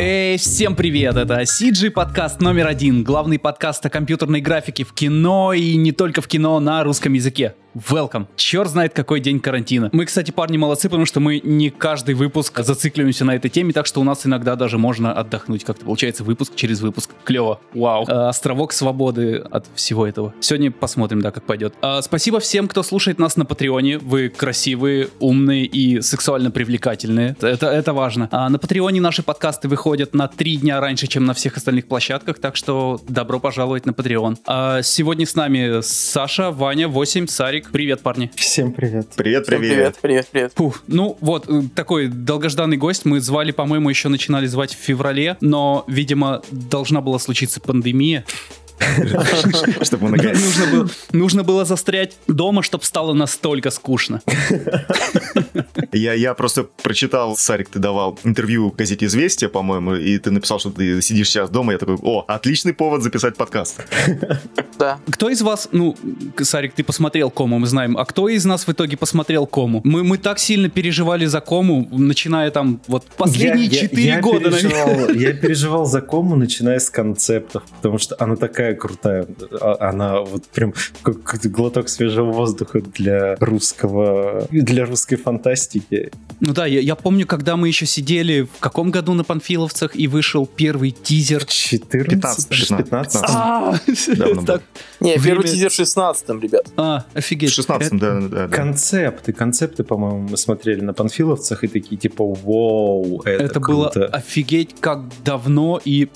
Hey. Эй, всем привет! Это CG подкаст номер один, главный подкаст о компьютерной графике в кино и не только в кино на русском языке. Welcome. Черт знает, какой день карантина. Мы, кстати, парни, молодцы, потому что мы не каждый выпуск зацикливаемся на этой теме, так что у нас иногда даже можно отдохнуть. Как-то получается выпуск через выпуск. Клево. Вау. Э, островок свободы от всего этого. Сегодня посмотрим, да, как пойдет. Э, спасибо всем, кто слушает нас на Патреоне. Вы красивые, умные и сексуально привлекательные. Это, это важно. А на Патреоне наши подкасты выходят на три дня раньше, чем на всех остальных площадках, так что добро пожаловать на Патреон. А сегодня с нами Саша, Ваня, 8, Сарик. Привет, парни. Всем привет. Привет, привет. Всем привет, привет, привет. Фух, ну вот, э, такой долгожданный гость. Мы звали, по-моему, еще начинали звать в феврале, но, видимо, должна была случиться пандемия. Чтобы нужно было, нужно было застрять дома, чтобы стало настолько скучно. Я, я просто прочитал, Сарик, ты давал интервью в газете «Известия», по-моему, и ты написал, что ты сидишь сейчас дома, я такой, о, отличный повод записать подкаст. Да. Кто из вас, ну, Сарик, ты посмотрел «Кому», мы знаем, а кто из нас в итоге посмотрел «Кому»? Мы, мы так сильно переживали за «Кому», начиная там вот последние четыре года. Переживал, я переживал за «Кому», начиная с концептов, потому что она такая такая крутая. А, она вот прям как глоток свежего воздуха для русского, для русской фантастики. Ну да, я, я помню, когда мы еще сидели в каком году на Панфиловцах и вышел первый тизер. 14? 15. 15. А, Не, первый тизер в 16 ребят. А, офигеть. В 16 да, да. Концепты, концепты, по-моему, мы смотрели на Панфиловцах и такие типа, вау, это Это было офигеть как давно и...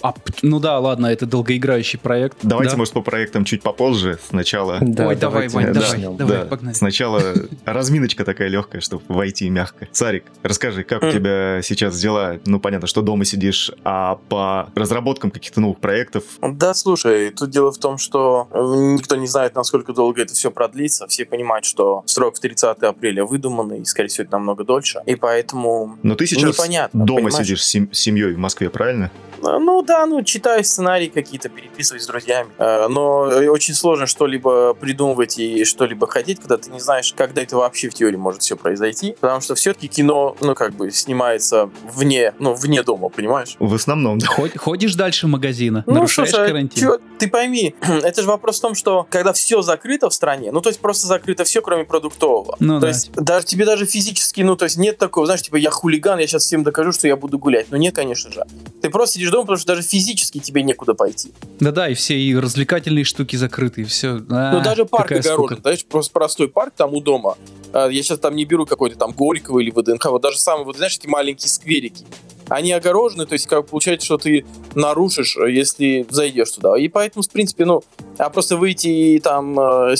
Ну да, ладно, это долгоиграющий проект. Давайте, да? может, по проектам чуть попозже. Сначала... Да, Ой, давай, Вань, да, давай, давай, да. погнали. Сначала разминочка такая легкая, чтобы войти мягко. Сарик, расскажи, как у тебя сейчас дела? Ну, понятно, что дома сидишь, а по разработкам каких-то новых проектов? Да, слушай, тут дело в том, что э, никто не знает, насколько долго это все продлится. Все понимают, что срок в 30 апреля выдуманный, и, скорее всего, это намного дольше. И поэтому Но ты сейчас непонятно, дома понимаешь? сидишь с семьей в Москве, правильно? Ну да, ну читаю сценарии какие-то, переписываюсь с друзьями. Э, но очень сложно что-либо придумывать и что-либо хотеть, когда ты не знаешь, когда это вообще в теории может все произойти. Потому что все-таки кино, ну как бы, снимается вне, ну, вне дома, понимаешь? В основном, да. Ходишь дальше магазина, ну, нарушаешь слушай, карантин. Чё, ты пойми, это же вопрос в том, что когда все закрыто в стране, ну то есть просто закрыто все, кроме продуктового. Ну, то да. есть даже тебе даже физически, ну то есть нет такого, знаешь, типа я хулиган, я сейчас всем докажу, что я буду гулять. Но нет, конечно же. Ты просто сидишь дома, потому что даже физически тебе некуда пойти. Да-да, и все и развлекательные штуки закрыты, и все. А, ну, даже парк огорожен, знаешь, просто простой парк там у дома. А, я сейчас там не беру какой-то там Горького или ВДНХ, вот даже самые, вот знаешь, эти маленькие скверики они огорожены, то есть как получается, что ты нарушишь, если зайдешь туда. И поэтому, в принципе, ну, а просто выйти и там, э,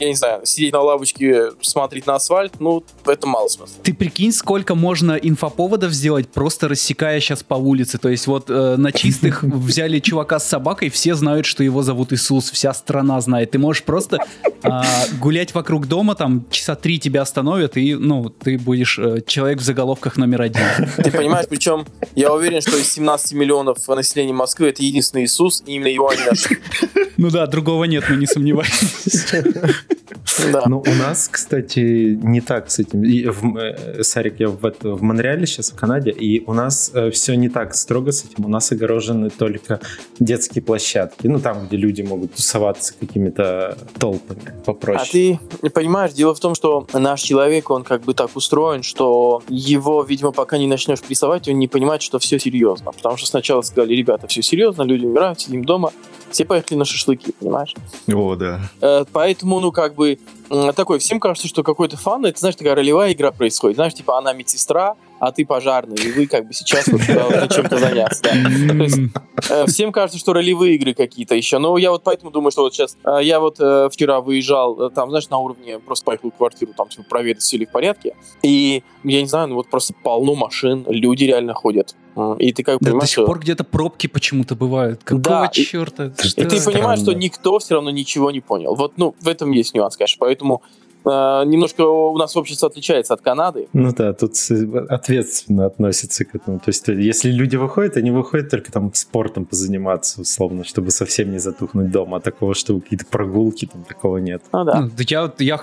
я не знаю, сидеть на лавочке, смотреть на асфальт, ну, это мало смысла. Ты прикинь, сколько можно инфоповодов сделать, просто рассекая сейчас по улице. То есть вот э, на чистых взяли чувака с собакой, все знают, что его зовут Иисус, вся страна знает. Ты можешь просто э, гулять вокруг дома, там часа три тебя остановят, и, ну, ты будешь э, человек в заголовках номер один. Ты понимаешь, причем я уверен, что из 17 миллионов населения Москвы это единственный Иисус, и именно его они нашли. Ну да, другого нет, мы не сомневаемся. Да. Ну, у нас, кстати, не так с этим. И в, э, Сарик, я в, в Монреале сейчас, в Канаде, и у нас э, все не так строго с этим. У нас огорожены только детские площадки. Ну, там, где люди могут тусоваться какими-то толпами попроще. А ты понимаешь, дело в том, что наш человек, он как бы так устроен, что его, видимо, пока не начнешь прессовать, он не понимает, что все серьезно. Потому что сначала сказали, ребята, все серьезно, люди умирают, сидим дома. Все поехали на шашлыки, понимаешь? О, да. Э, поэтому, ну, как бы, такой, всем кажется, что какой-то фан, это, знаешь, такая ролевая игра происходит. Знаешь, типа, она медсестра, а ты пожарный, и вы как бы сейчас вот должны чем-то заняться. Да. То есть, э, всем кажется, что ролевые игры какие-то еще. Но я вот поэтому думаю, что вот сейчас... Э, я вот э, вчера выезжал, э, там, знаешь, на уровне, просто поехал в квартиру, там, типа, проверить, все ли в порядке. И, я не знаю, ну вот просто полно машин, люди реально ходят. И ты как да, понимаешь, до сих пор где-то пробки почему-то бывают. Какого да, черта? И, и ты понимаешь, что никто все равно ничего не понял. Вот, ну, в этом есть нюанс, конечно. Поэтому немножко у нас общество отличается от Канады. Ну да, тут ответственно относится к этому. То есть, если люди выходят, они выходят только там спортом позаниматься, условно, чтобы совсем не затухнуть дома. А такого, что какие-то прогулки, там такого нет. Ну да. Ну, я, я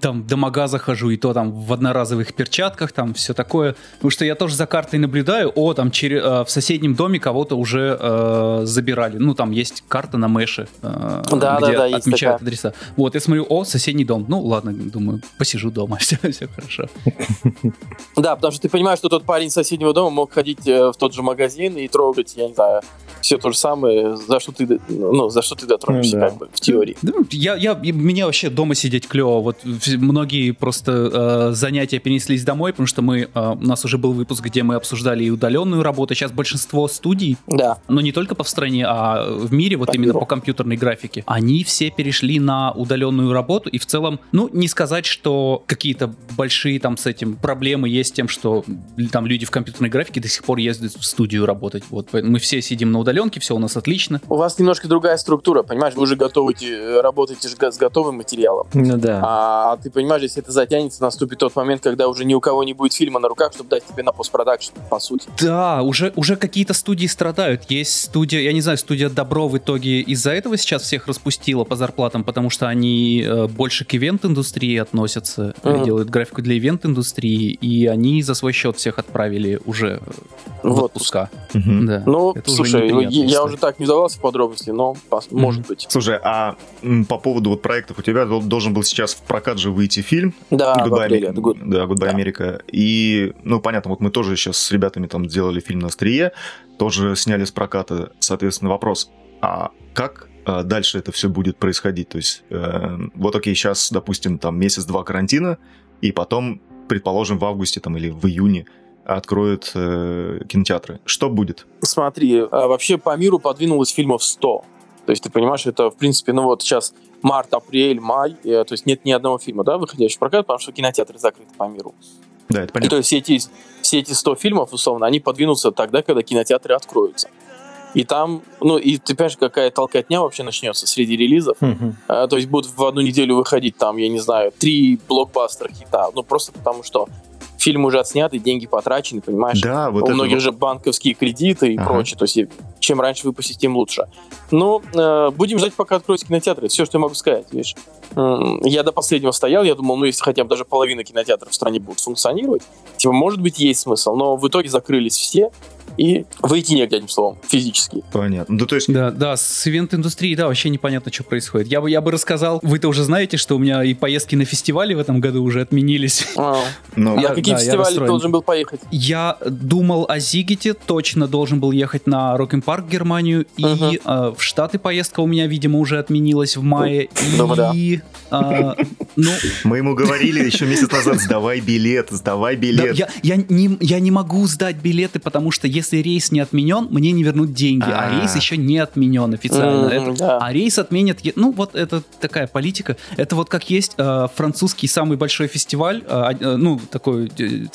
там до магаза хожу, и то там в одноразовых перчатках, там все такое. Потому что я тоже за картой наблюдаю, о, там через, э, в соседнем доме кого-то уже э, забирали. Ну, там есть карта на Мэше, э, да, где да, да, отмечают адреса. Вот, я смотрю, о, соседний дом. Ну, ладно, думаю, посижу дома, все, все хорошо. Да, потому что ты понимаешь, что тот парень соседнего дома мог ходить э, в тот же магазин и трогать, я не знаю, все то же самое, за что ты, ну, за что ты дотронешься, да. как бы, в теории. Ну, я, я, мне вообще дома сидеть клево. Вот многие просто э, занятия перенеслись домой, потому что мы, э, у нас уже был выпуск, где мы обсуждали и удаленную работу. Сейчас большинство студий, да. но не только по в стране, а в мире, вот по именно миру. по компьютерной графике, они все перешли на удаленную работу, и в целом, ну, не сказать, что какие-то большие там с этим проблемы есть с тем, что там люди в компьютерной графике до сих пор ездят в студию работать. Вот мы все сидим на удаленке, все у нас отлично. У вас немножко другая структура, понимаешь, вы уже готовите, э, работаете с готовым материалом. Ну да. А, а ты понимаешь, если это затянется, наступит тот момент, когда уже ни у кого не будет фильма на руках, чтобы дать тебе на постпродакшн, по сути. Да, уже, уже какие-то студии страдают. Есть студия, я не знаю, студия Добро в итоге из-за этого сейчас всех распустила по зарплатам, потому что они э, больше к ивент-индустрии относятся, mm-hmm. делают графику для ивент-индустрии, и они за свой счет всех отправили уже в вот. отпуска. Mm-hmm. Да. Ну, это слушай, я, я уже так не давался в подробности, но mm-hmm. может быть. Слушай, а по поводу вот проектов у тебя должен был сейчас в прокат же выйти фильм. Да, Goodbye, апреле, Good. Да, Goodbye да. America. И, ну, понятно, вот мы тоже сейчас с ребятами там сделали фильм на острие, тоже сняли с проката, соответственно, вопрос, а как дальше это все будет происходить? То есть, э, вот окей, сейчас, допустим, там месяц-два карантина, и потом, предположим, в августе там или в июне откроют э, кинотеатры. Что будет? Смотри, а, вообще по миру подвинулось фильмов 100. То есть ты понимаешь, это в принципе, ну вот сейчас март, апрель, май, э, то есть нет ни одного фильма, да, выходящего в прокат, потому что кинотеатры закрыты по миру. Да, это понятно. И то есть все эти, все эти 100 фильмов, условно, они подвинутся тогда, когда кинотеатры откроются. И там, ну, и ты понимаешь, какая толкотня вообще начнется среди релизов. Uh-huh. А, то есть будут в одну неделю выходить там, я не знаю, три блокбастера хита. Ну, просто потому что фильм уже отснятый, деньги потрачены, понимаешь? Да, вот У многих вот. же банковские кредиты и ага. прочее. То есть чем раньше выпустить, тем лучше. Ну, э, будем ждать, пока откроются кинотеатры. Все, что я могу сказать, видишь. Я до последнего стоял, я думал, ну, если хотя бы даже половина кинотеатров в стране будут функционировать, типа, может быть, есть смысл. Но в итоге закрылись все, и выйти негде, одним словом, физически. Понятно. Ну, то есть... Да, да, с ивент-индустрией, да, вообще непонятно, что происходит. Я бы, я бы рассказал, вы-то уже знаете, что у меня и поездки на фестивали в этом году уже отменились. А, ну, я, на какие да, фестивали ты должен был поехать? Я думал о Зигите, точно должен был ехать на Рок Парк в Германию, и угу. э, в Штаты поездка у меня, видимо, уже отменилась в мае. Думаю, и, да. э, ну... Мы ему говорили еще месяц назад, сдавай билет, сдавай билет. Да, я, я, не, я не могу сдать билеты, потому что если рейс не отменен, мне не вернут деньги, а, а рейс еще не отменен официально. Mm, это, да. А рейс отменят, ну вот это такая политика. Это вот как есть э, французский самый большой фестиваль, э, э, ну такой э,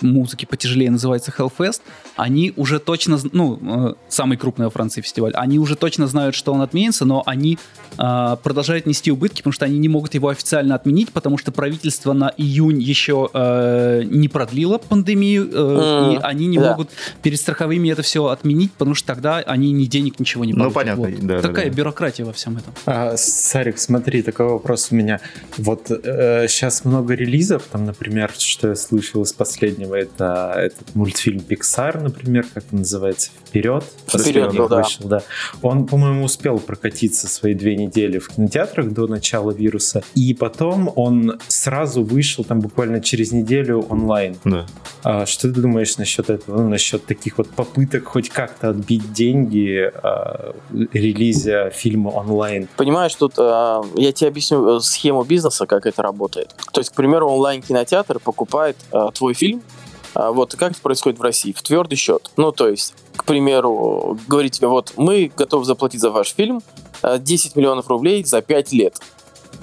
музыки потяжелее называется Hellfest. Они уже точно, ну э, самый крупный во Франции фестиваль, они уже точно знают, что он отменится, но они э, продолжают нести убытки, потому что они не могут его официально отменить, потому что правительство на июнь еще э, не продлило пандемию, э, mm, и они не да. могут перестраховать страховыми это все отменить, потому что тогда они ни денег, ничего не получат. Ну, понятно. Вот. Да, Такая да, да. бюрократия во всем этом. А, Сарик, смотри, такой вопрос у меня. Вот э, сейчас много релизов, там, например, что я слышал из последнего, это этот мультфильм Pixar, например, как он называется, «Вперед». «Вперед», ну, да. Вышел, да. Он, по-моему, успел прокатиться свои две недели в кинотеатрах до начала вируса, и потом он сразу вышел, там, буквально через неделю онлайн. Да. А, что ты думаешь насчет этого, ну, насчет таких вот попыток хоть как-то отбить деньги э, релиза фильма онлайн. Понимаешь, тут э, я тебе объясню э, схему бизнеса, как это работает. То есть, к примеру, онлайн-кинотеатр покупает э, твой фильм, э, вот как это происходит в России, в твердый счет. Ну, то есть, к примеру, говорит тебе, вот мы готовы заплатить за ваш фильм 10 миллионов рублей за 5 лет.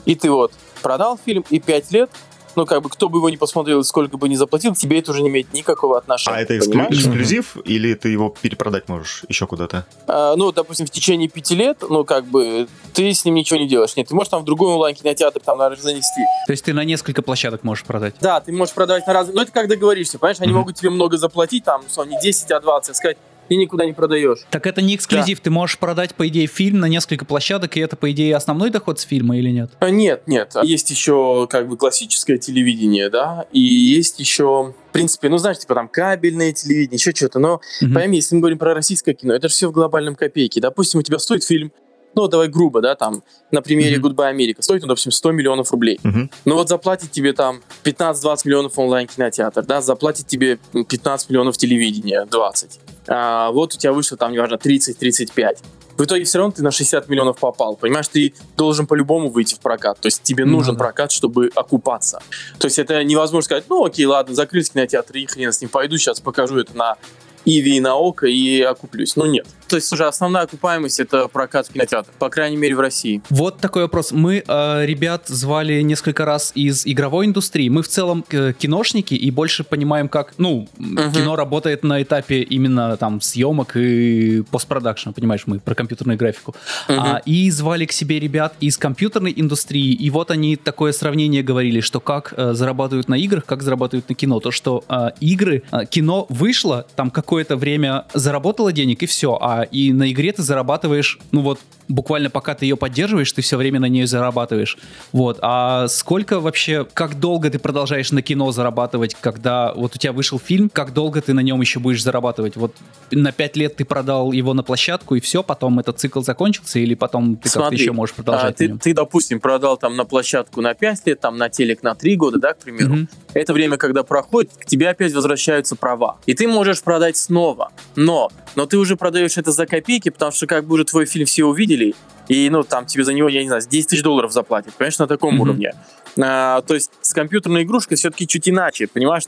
И ты вот продал фильм, и 5 лет ну, как бы, кто бы его не посмотрел, сколько бы не заплатил, тебе это уже не имеет никакого отношения. А это эксклю- эксклюзив или ты его перепродать можешь еще куда-то? А, ну, допустим, в течение пяти лет, ну, как бы, ты с ним ничего не делаешь. Нет, ты можешь там в другой онлайн-кинотеатр там, наверное, занести. То есть ты на несколько площадок можешь продать? Да, ты можешь продавать на разные... Ну, это как договоришься, понимаешь? Они mm-hmm. могут тебе много заплатить, там, не 10, а 20, сказать, ты никуда не продаешь. Так это не эксклюзив, да. ты можешь продать, по идее, фильм на несколько площадок, и это, по идее, основной доход с фильма или нет? А, нет, нет. Есть еще, как бы, классическое телевидение, да, и есть еще, в принципе, ну, знаешь, типа там кабельное телевидение, еще что-то, но, угу. пойми, если мы говорим про российское кино, это же все в глобальном копейке. Допустим, у тебя стоит фильм ну, давай грубо, да, там, на примере mm-hmm. Goodbye America, стоит, ну, допустим, 100 миллионов рублей. Mm-hmm. Ну, вот заплатить тебе там 15-20 миллионов онлайн-кинотеатр, да, заплатить тебе 15 миллионов телевидения, 20. А, вот у тебя вышло там, неважно, 30-35. В итоге все равно ты на 60 миллионов попал. Понимаешь, ты должен по-любому выйти в прокат. То есть тебе mm-hmm. нужен прокат, чтобы окупаться. То есть это невозможно сказать, ну окей, ладно, закрылись кинотеатры, и хрен с ним, пойду сейчас покажу это на Иви на ОКО и окуплюсь. Ну нет. То есть уже основная окупаемость это прокат в кинотеатр, по крайней мере в России. Вот такой вопрос. Мы э, ребят звали несколько раз из игровой индустрии. Мы в целом э, киношники и больше понимаем, как, ну, uh-huh. кино работает на этапе именно там съемок и постпродакшена, понимаешь, мы про компьютерную графику. Uh-huh. А, и звали к себе ребят из компьютерной индустрии, и вот они такое сравнение говорили, что как э, зарабатывают на играх, как зарабатывают на кино. То, что э, игры, э, кино вышло, там какое-то время заработало денег, и все, а и на игре ты зарабатываешь, ну вот, буквально пока ты ее поддерживаешь, ты все время на нее зарабатываешь. Вот. А сколько вообще, как долго ты продолжаешь на кино зарабатывать, когда вот у тебя вышел фильм, как долго ты на нем еще будешь зарабатывать? Вот на пять лет ты продал его на площадку, и все, потом этот цикл закончился, или потом ты как-то еще можешь продолжать? А, ты, ты, допустим, продал там на площадку на 5 лет, там на телек на 3 года, да, к примеру. Mm-hmm. Это время, когда проходит, к тебе опять возвращаются права. И ты можешь продать снова. Но, но ты уже продаешь это за копейки, потому что как бы уже твой фильм все увидели, и, ну, там тебе за него, я не знаю, 10 тысяч долларов заплатят, понимаешь, на таком mm-hmm. уровне. А, то есть с компьютерной игрушкой все-таки чуть иначе, понимаешь?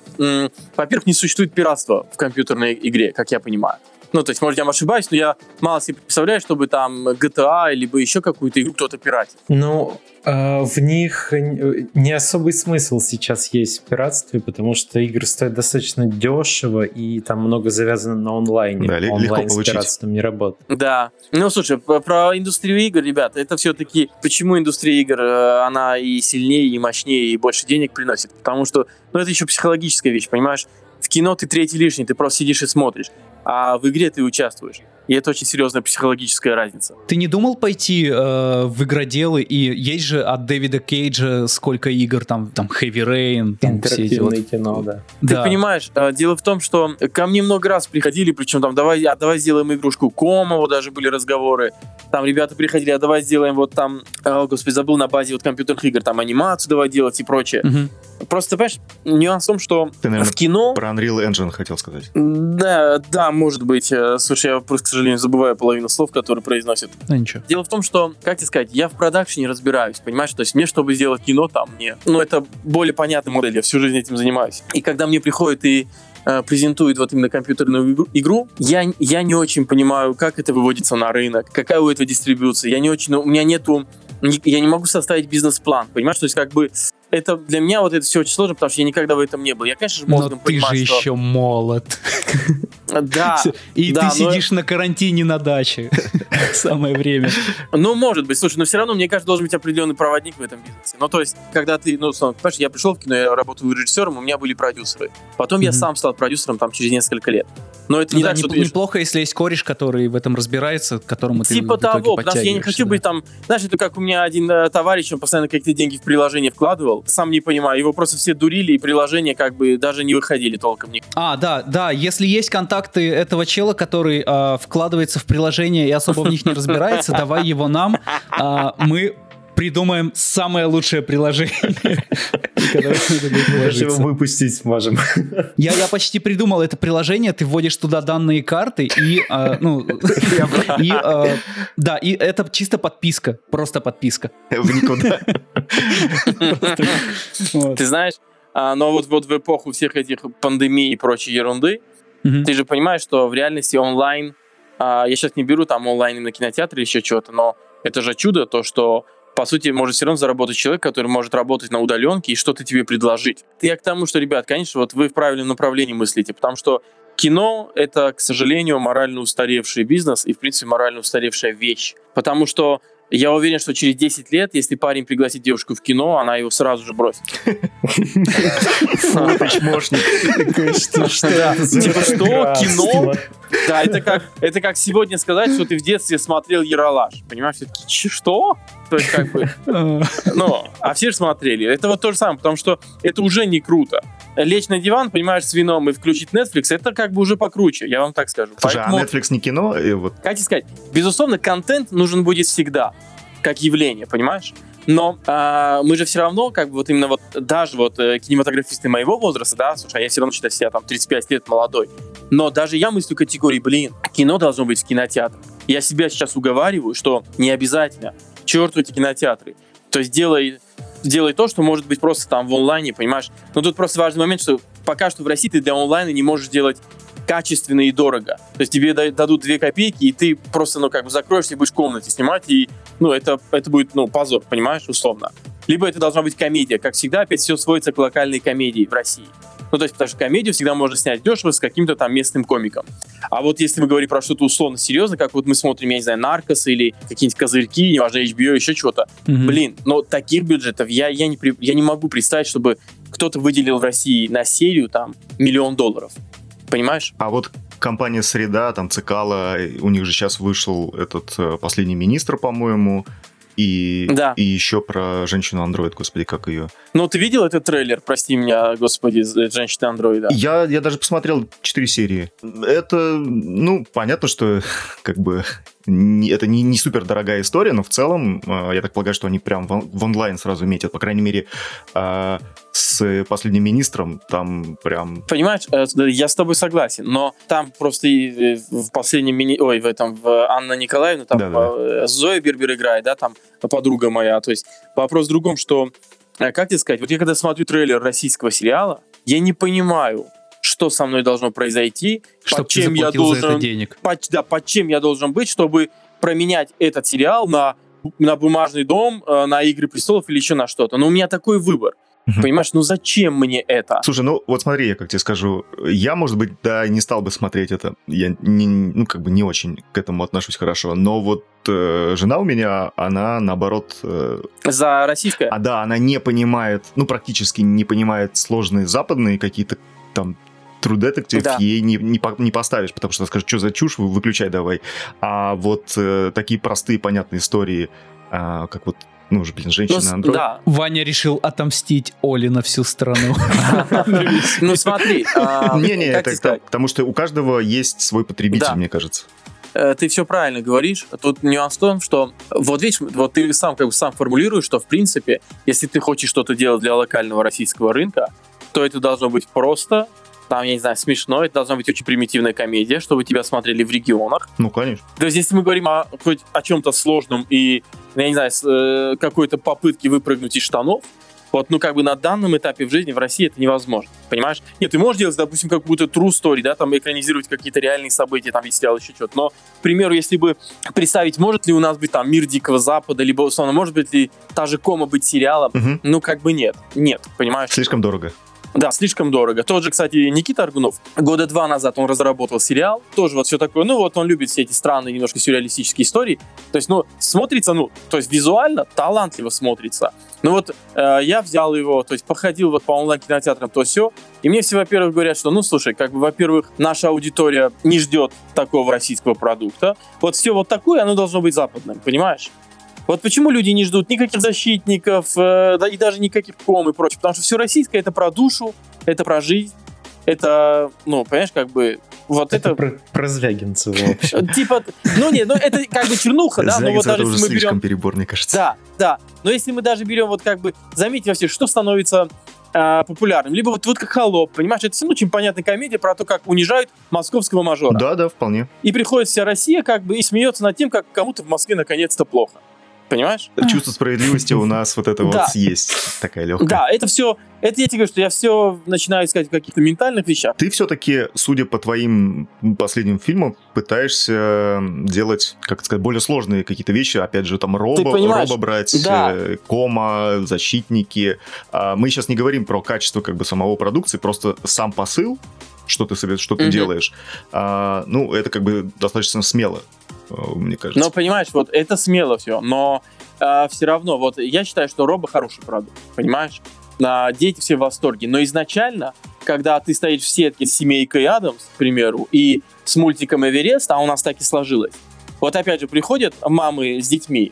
Во-первых, не существует пиратства в компьютерной игре, как я понимаю. Ну, то есть, может, я ошибаюсь, но я мало себе представляю, чтобы там GTA, либо еще какую-то игру кто-то пиратит. Ну, э, в них не особый смысл сейчас есть в пиратстве, потому что игры стоят достаточно дешево, и там много завязано на онлайне. Да, Онлайн с пиратством не работает. Да. Ну, слушай, про индустрию игр, ребята, это все-таки... Почему индустрия игр, э, она и сильнее, и мощнее, и больше денег приносит? Потому что, ну, это еще психологическая вещь, понимаешь? В кино ты третий лишний, ты просто сидишь и смотришь а в игре ты участвуешь. И это очень серьезная психологическая разница. Ты не думал пойти э, в игроделы? И есть же от Дэвида Кейджа сколько игр, там, там Heavy Rain, там все эти вот... кино, да. Ты да. понимаешь, э, дело в том, что ко мне много раз приходили, причем там, давай, а давай сделаем игрушку Кома, вот даже были разговоры. Там ребята приходили, а давай сделаем вот там, о, господи, забыл на базе вот компьютерных игр, там анимацию давай делать и прочее. Угу. Просто, понимаешь, нюанс в том, что Ты, наверное, в кино... про Unreal Engine хотел сказать. Да, да, может быть. Э, слушай, я просто, к сожалению, забываю половину слов, которые произносят. Ну ничего. Дело в том, что, как тебе сказать, я в продакшене разбираюсь, понимаешь? То есть мне, чтобы сделать кино, там, мне... Ну, это более понятная модель, я всю жизнь этим занимаюсь. И когда мне приходит и э, презентует вот именно компьютерную игру, я, я не очень понимаю, как это выводится на рынок, какая у этого дистрибьюция. Я не очень... У меня нету я не могу составить бизнес-план, понимаешь? То есть как бы это для меня вот это все очень сложно, потому что я никогда в этом не был. Я, конечно же, мозгом Но ты понимаю, же что... еще молод. Да. И да, ты но... сидишь на карантине на даче. Самое время. Ну, может быть. Слушай, но все равно, мне кажется, должен быть определенный проводник в этом бизнесе. Ну, то есть, когда ты, ну, понимаешь, я пришел в кино, я работал режиссером, у меня были продюсеры. Потом mm-hmm. я сам стал продюсером там через несколько лет. Но это ну, не да, так, что Неплохо, если есть кореш, который в этом разбирается, которому типа ты того, потому что я не хочу да. быть там... Знаешь, это как у меня один э, товарищ, он постоянно какие-то деньги в приложение вкладывал. Сам не понимаю, его просто все дурили, и приложения как бы даже не выходили толком. А, да, да, если есть контакты этого чела, который э, вкладывается в приложение и особо в них не разбирается, давай его нам. Э, мы придумаем самое лучшее приложение. Даже его выпустить можем. Я, я почти придумал это приложение, ты вводишь туда данные карты и, э, ну, и э, да, и это чисто подписка, просто подписка. В никуда. Ты знаешь, а, но вот, вот в эпоху всех этих пандемий и прочей ерунды, ты же понимаешь, что в реальности онлайн, а, я сейчас не беру там онлайн на кинотеатре или еще что-то, но это же чудо, то, что по сути, может все равно заработать человек, который может работать на удаленке и что-то тебе предложить. Я к тому, что, ребят, конечно, вот вы в правильном направлении мыслите, потому что кино — это, к сожалению, морально устаревший бизнес и, в принципе, морально устаревшая вещь. Потому что я уверен, что через 10 лет, если парень пригласит девушку в кино, она его сразу же бросит. Фу. Типа что? Кино? Да, это как, это как сегодня сказать, что ты в детстве смотрел Яралаш. Понимаешь, что? То есть как бы... Ну, а все же смотрели. Это вот то же самое, потому что это уже не круто. Лечь на диван, понимаешь, с вином и включить Netflix, это как бы уже покруче, я вам так скажу. Слушай, а Поэтому, а Netflix не кино? И вот... Как тебе сказать? Безусловно, контент нужен будет всегда, как явление, понимаешь? Но э, мы же все равно, как бы вот именно вот даже вот э, кинематографисты моего возраста, да, слушай, а я все равно считаю себя там 35 лет молодой. Но даже я мыслю категории, блин, кино должно быть в кинотеатре. Я себя сейчас уговариваю, что не обязательно. Черт эти кинотеатры. То есть делай, делай то, что может быть просто там в онлайне, понимаешь? Но тут просто важный момент, что пока что в России ты для онлайна не можешь делать качественно и дорого. То есть тебе дадут две копейки, и ты просто, ну, как бы закроешься и будешь в комнате снимать, и, ну, это, это будет, ну, позор, понимаешь, условно. Либо это должна быть комедия. Как всегда, опять все сводится к локальной комедии в России. Ну, то есть, потому что комедию всегда можно снять дешево с каким-то там местным комиком. А вот если мы говорим про что-то условно серьезно, как вот мы смотрим, я не знаю, Наркос или какие-нибудь козырьки, неважно, HBO, еще что-то. Mm-hmm. Блин, но таких бюджетов я, я, не, я не могу представить, чтобы кто-то выделил в России на серию там миллион долларов. Понимаешь? А вот компания «Среда», там Цикала, у них же сейчас вышел этот э, последний министр, по-моему, и, да. и еще про женщину-андроид, господи, как ее. Ну, ты видел этот трейлер, прости меня, господи, женщины-андроида? Я, я даже посмотрел 4 серии. Это, ну, понятно, что как бы не, это не, не супер дорогая история, но в целом, э, я так полагаю, что они прям в, в онлайн сразу метят. По крайней мере, э, с последним министром там прям... Понимаешь, э, я с тобой согласен, но там просто и в последнем мини... Ой, в этом, в Анна Николаевна, там да, да. Зоя Бербер играет, да, там подруга моя. То есть вопрос в другом, что, как тебе сказать, вот я когда смотрю трейлер российского сериала, я не понимаю, что со мной должно произойти, Чтоб под чем я должен, денег. Под, да, под чем я должен быть, чтобы променять этот сериал на на бумажный дом, э, на Игры престолов или еще на что-то. Но у меня такой выбор. Понимаешь, ну зачем мне это? Слушай, ну вот смотри, я как тебе скажу, я, может быть, да, не стал бы смотреть это. Я не, ну, как бы не очень к этому отношусь хорошо. Но вот э, жена у меня, она наоборот... Э, За российское? А да, она не понимает, ну, практически не понимает сложные западные какие-то там True Detective да. ей не, не, не поставишь, потому что скажешь, что за чушь, выключай давай. А вот э, такие простые, понятные истории, э, как вот ну же, блин, женщина ну. Да. Ваня решил отомстить Оле на всю страну. Ну смотри. А, Не-не, это потому что у каждого есть свой потребитель, мне кажется э, ты все правильно говоришь. Тут нюанс в том, что вот видишь, вот ты сам как бы сам формулируешь, что в принципе, если ты хочешь что-то делать для локального российского рынка, то это должно быть просто, там, я не знаю, смешно, это должна быть очень примитивная комедия, чтобы тебя смотрели в регионах. Ну, конечно. То есть, если мы говорим о, хоть о чем-то сложном и, я не знаю, э, какой-то попытке выпрыгнуть из штанов, вот, ну, как бы на данном этапе в жизни в России это невозможно, понимаешь? Нет, ты можешь делать, допустим, какую-то true story, да, там, экранизировать какие-то реальные события, там, если еще что-то, но, к примеру, если бы представить, может ли у нас быть там мир Дикого Запада, либо, условно, может быть ли та же кома быть сериалом, угу. ну, как бы нет, нет, понимаешь? Слишком дорого. Да, слишком дорого. Тот же, кстати, Никита Аргунов, года два назад он разработал сериал, тоже вот все такое, ну вот он любит все эти странные немножко сюрреалистические истории, то есть, ну, смотрится, ну, то есть визуально талантливо смотрится. Ну вот э, я взял его, то есть походил вот по онлайн-кинотеатрам, то все, и мне все, во-первых, говорят, что, ну, слушай, как бы, во-первых, наша аудитория не ждет такого российского продукта, вот все вот такое, оно должно быть западным, понимаешь? Вот почему люди не ждут никаких защитников, э, да, и даже никаких ком и прочее. Потому что все российское это про душу, это про жизнь, это, ну, понимаешь, как бы вот это... это... Про, про Звягинцева вообще. Типа, ну не, ну это как бы чернуха, да, но вот даже если мы берем... перебор, мне кажется. Да, да, но если мы даже берем вот как бы, заметьте вообще, что становится э, популярным. Либо вот, вот как «Холоп», понимаешь, это ну, очень понятная комедия про то, как унижают московского мажора. Да, да, вполне. И приходит вся Россия как бы и смеется над тем, как кому-то в Москве наконец-то плохо. Понимаешь? Чувство справедливости у нас вот это вот есть, такая легкая. Да, это все, это я тебе говорю, что я все начинаю искать в каких-то ментальных вещах. Ты все-таки, судя по твоим последним фильмам, пытаешься делать, как сказать, более сложные какие-то вещи, опять же, там робо, робо брать, да. Э, кома, защитники. А мы сейчас не говорим про качество как бы самого продукции, просто сам посыл, что ты что ты угу. делаешь, а, ну, это как бы достаточно смело. Э, мне кажется. Но понимаешь, вот это смело все, но э, все равно, вот я считаю, что Роба хороший продукт, понимаешь? На дети все в восторге, но изначально, когда ты стоишь в сетке с семейкой Адамс, к примеру, и с мультиком Эверест, а у нас так и сложилось. Вот опять же, приходят мамы с детьми,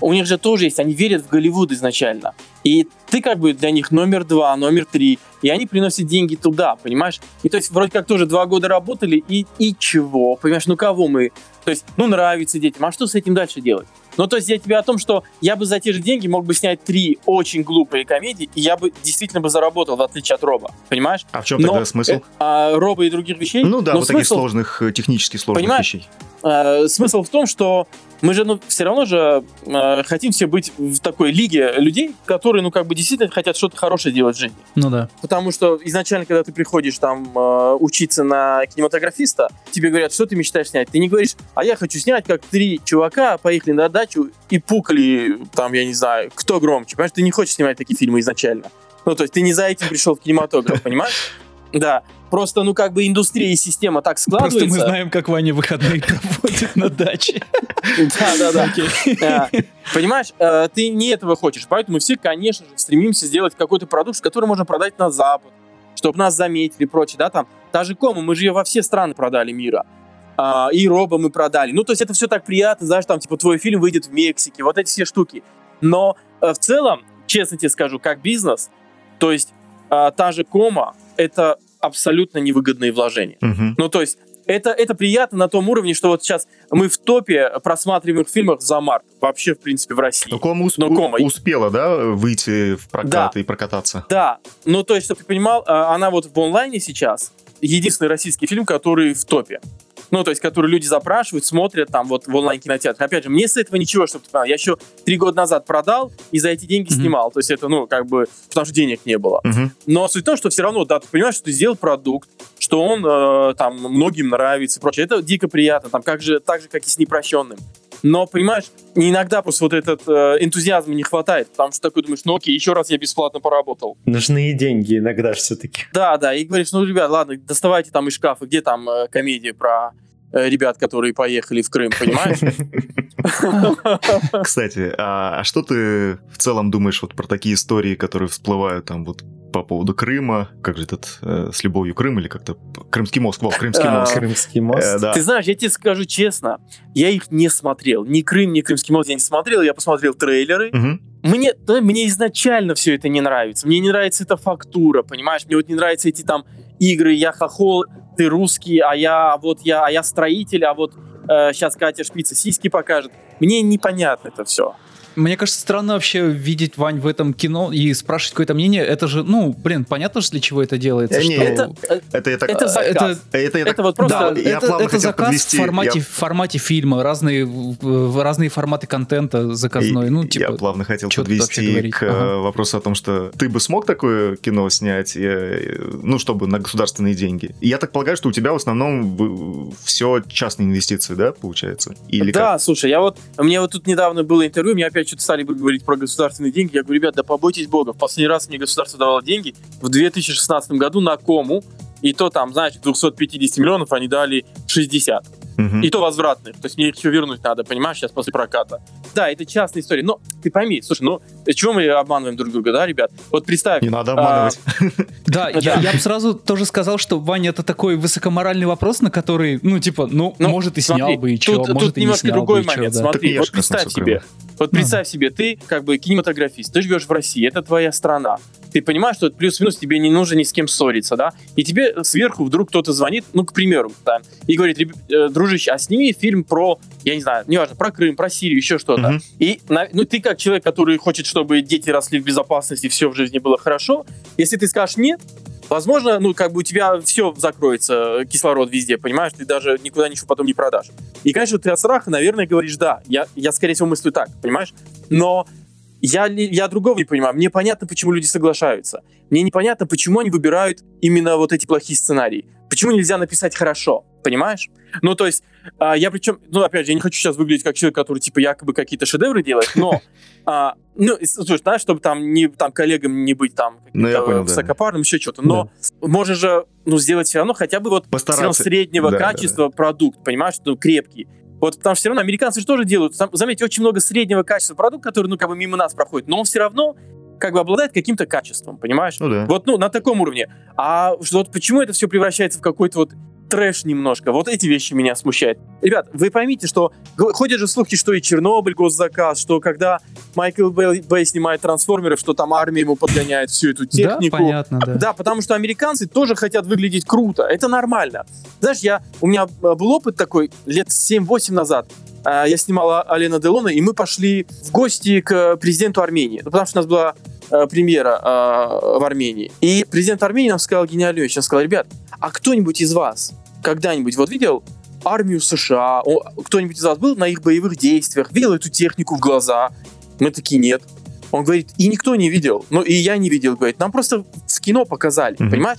у них же тоже есть, они верят в Голливуд изначально. И ты как бы для них номер два, номер три, и они приносят деньги туда, понимаешь? И то есть вроде как тоже два года работали, и, и чего, понимаешь, ну кого мы? То есть, ну нравится детям, а что с этим дальше делать? Ну, то есть я тебе о том, что я бы за те же деньги мог бы снять три очень глупые комедии, и я бы действительно бы заработал, в отличие от Роба, понимаешь? А в чем Но, тогда смысл? Э, а, Роба и других вещей? Ну да, вот смысл, таких сложных, э, технически сложных понимаешь? вещей. Э, смысл в том, что мы же, ну, все равно же э, хотим все быть в такой лиге людей, которые, ну, как бы действительно хотят что-то хорошее делать в жизни. Ну да. Потому что изначально, когда ты приходишь там э, учиться на кинематографиста, тебе говорят, что ты мечтаешь снять. Ты не говоришь, а я хочу снять, как три чувака поехали на дачу и пукали, там, я не знаю, кто громче. Понимаешь, ты не хочешь снимать такие фильмы изначально. Ну, то есть ты не за этим пришел в кинематограф, понимаешь? Да. Просто, ну, как бы индустрия и система так складывается. Просто мы знаем, как Ваня выходные проводит на даче. Да, да, да. Понимаешь, э, ты не этого хочешь, поэтому мы все, конечно же, стремимся сделать какой-то продукт, который можно продать на Запад, чтобы нас заметили и прочее, да, там. Та же Кома, мы же ее во все страны продали мира. А, и Роба мы продали. Ну, то есть это все так приятно, знаешь, там, типа, твой фильм выйдет в Мексике, вот эти все штуки. Но э, в целом, честно тебе скажу, как бизнес, то есть э, та же Кома, это абсолютно невыгодные вложения. Угу. Ну, то есть это, это приятно на том уровне, что вот сейчас мы в топе просматриваемых фильмов за март. Вообще, в принципе, в России. Но Кома, усп... Но Кома успела, да, выйти в прокат да. и прокататься? Да. Ну, то есть, чтобы ты понимал, а, она вот в онлайне сейчас единственный российский фильм, который в топе. Ну, то есть, которые люди запрашивают, смотрят там вот в онлайн-кинотеатре. Опять же, мне с этого ничего, чтобы ты понял. Я еще три года назад продал и за эти деньги mm-hmm. снимал. То есть это, ну, как бы, потому что денег не было. Mm-hmm. Но суть в том, что все равно, да, ты понимаешь, что ты сделал продукт, что он э, там многим нравится и прочее. Это дико приятно, там, как же, так же, как и с непрощенным. Но, понимаешь, иногда просто вот этот э, энтузиазм не хватает, потому что такой думаешь, ну окей, еще раз я бесплатно поработал. Нужны деньги иногда все-таки. Да, да, и говоришь, ну, ребят, ладно, доставайте там из шкафа, где там э, комедия про э, ребят, которые поехали в Крым, понимаешь? Кстати, а, а что ты в целом думаешь вот про такие истории, которые всплывают там вот по поводу Крыма, как же этот, э, с любовью Крым или как-то Крымский мост, во, Крымский а, мост. Крымский мост. Э, да. Ты знаешь, я тебе скажу честно, я их не смотрел. Ни Крым, ни Крымский мост я не смотрел, я посмотрел трейлеры. Мне, да, мне изначально все это не нравится. Мне не нравится эта фактура, понимаешь? Мне вот не нравятся эти там игры, я хохол, ты русский, а я вот я, а я строитель, а вот э, сейчас Катя Шпица сиськи покажет. Мне непонятно это все. Мне кажется, странно вообще видеть Вань в этом кино и спрашивать какое-то мнение. Это же, ну, блин, понятно же, для чего это делается. Э, что... это, это, это, это заказ. Это, это, это, это вот просто... Да, это, это заказ подвести, в, формате, я... в формате фильма, разные, разные форматы контента заказной. И, ну, типа, я плавно хотел подвести к ага. вопросу о том, что ты бы смог такое кино снять, ну, чтобы на государственные деньги. Я так полагаю, что у тебя в основном все частные инвестиции, да, получается? Или да, как? слушай, я вот, мне вот тут недавно было интервью, мне опять опять что-то стали говорить про государственные деньги. Я говорю, ребят, да побойтесь бога. В последний раз мне государство давало деньги в 2016 году на кому. И то там, знаешь, 250 миллионов они дали 60. Угу. И то возвратных. То есть мне их еще вернуть надо, понимаешь, сейчас после проката. Да, это частная история. Но ты пойми, слушай, ну чего мы обманываем друг друга, да, ребят? Вот представь. Не надо обманывать. А, да, я бы сразу тоже сказал, что, Ваня, это такой высокоморальный вопрос, на который, ну, типа, ну, ну может, и снял бы, и что, может, и не снял другой момент. Смотри, вот представь себе, вот представь себе, ты как бы кинематографист, ты живешь в России, это твоя страна. Ты понимаешь, что плюс-минус тебе не нужно ни с кем ссориться, да? И тебе сверху вдруг кто-то звонит, ну, к примеру, да, и говорит, э, дружище, а сними фильм про, я не знаю, неважно, про Крым, про Сирию, еще что-то. Uh-huh. И, ну, ты как человек, который хочет, чтобы дети росли в безопасности, все в жизни было хорошо, если ты скажешь нет, Возможно, ну, как бы у тебя все закроется, кислород везде, понимаешь, ты даже никуда ничего потом не продашь. И, конечно, ты от страха, наверное, говоришь, да, я, я скорее всего, мыслю так, понимаешь? Но я, я другого не понимаю. Мне понятно, почему люди соглашаются. Мне непонятно, почему они выбирают именно вот эти плохие сценарии. Почему нельзя написать хорошо, понимаешь? Ну, то есть, а, я причем, ну, опять же, я не хочу сейчас выглядеть как человек, который, типа, якобы какие-то шедевры делает, но, а, ну, слушай, знаешь, чтобы там, не, там коллегам не быть там Ну, я понял, да. высокопарным, еще что-то, но можно же, ну, сделать все равно хотя бы вот все равно Постараться. среднего Да, да, качества продукт, понимаешь, ну, крепкий. Вот потому что все равно американцы же тоже делают, там, заметьте, очень много среднего качества продукт, который, ну, как бы мимо нас проходит, но он все равно как бы обладает каким-то качеством, понимаешь? Ну да. Вот, ну, на таком уровне. А вот почему это все превращается в какой-то вот трэш немножко? Вот эти вещи меня смущают. Ребят, вы поймите, что ходят же слухи, что и Чернобыль госзаказ, что когда Майкл Бэй, Бэй снимает трансформеров, что там армия ему подгоняет всю эту технику. Да, понятно, да. Да, потому что американцы тоже хотят выглядеть круто. Это нормально. Знаешь, я, у меня э, был опыт такой лет 7-8 назад. А, Я снимала Алена Делона, и мы пошли в гости к э, президенту Армении. Ну, потому что у нас была э, премьера э, в Армении. И президент Армении нам сказал, гениальную вещь. Он сказал, ребят, а кто-нибудь из вас когда-нибудь вот видел армию США? Кто-нибудь из вас был на их боевых действиях? Видел эту технику в глаза? Мы такие, нет. Он говорит, и никто не видел. Ну, и я не видел, говорит. Нам просто в кино показали, Мгм. понимаешь?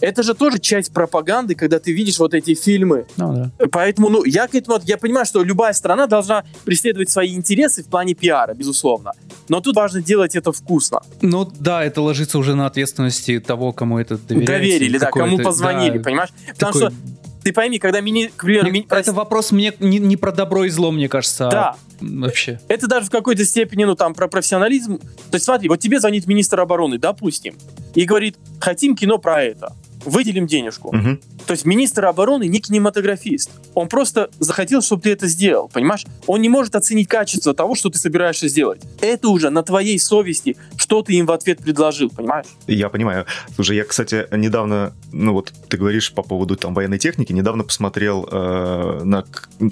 Это же тоже часть пропаганды, когда ты видишь вот эти фильмы. Ну, да. Поэтому, ну, я к этому, я понимаю, что любая страна должна преследовать свои интересы в плане пиара, безусловно. Но тут важно делать это вкусно. Ну да, это ложится уже на ответственности того, кому это доверяется. Доверили, да, кому позвонили, да, понимаешь? Потому такой- что ты пойми, когда мини, к примеру, мини- это вопрос мне не, не про добро и зло, мне кажется, а да, вообще. это даже в какой-то степени, ну, там, про профессионализм. То есть, смотри, вот тебе звонит министр обороны, допустим, и говорит, хотим кино про это, выделим денежку. Мгм. То есть министр обороны не кинематографист. Он просто захотел, чтобы ты это сделал, понимаешь? Он не может оценить качество того, что ты собираешься сделать. Это уже на твоей совести, что ты им в ответ предложил, понимаешь? Я понимаю. Слушай, я, кстати, недавно, ну вот ты говоришь по поводу там военной техники, недавно посмотрел э, на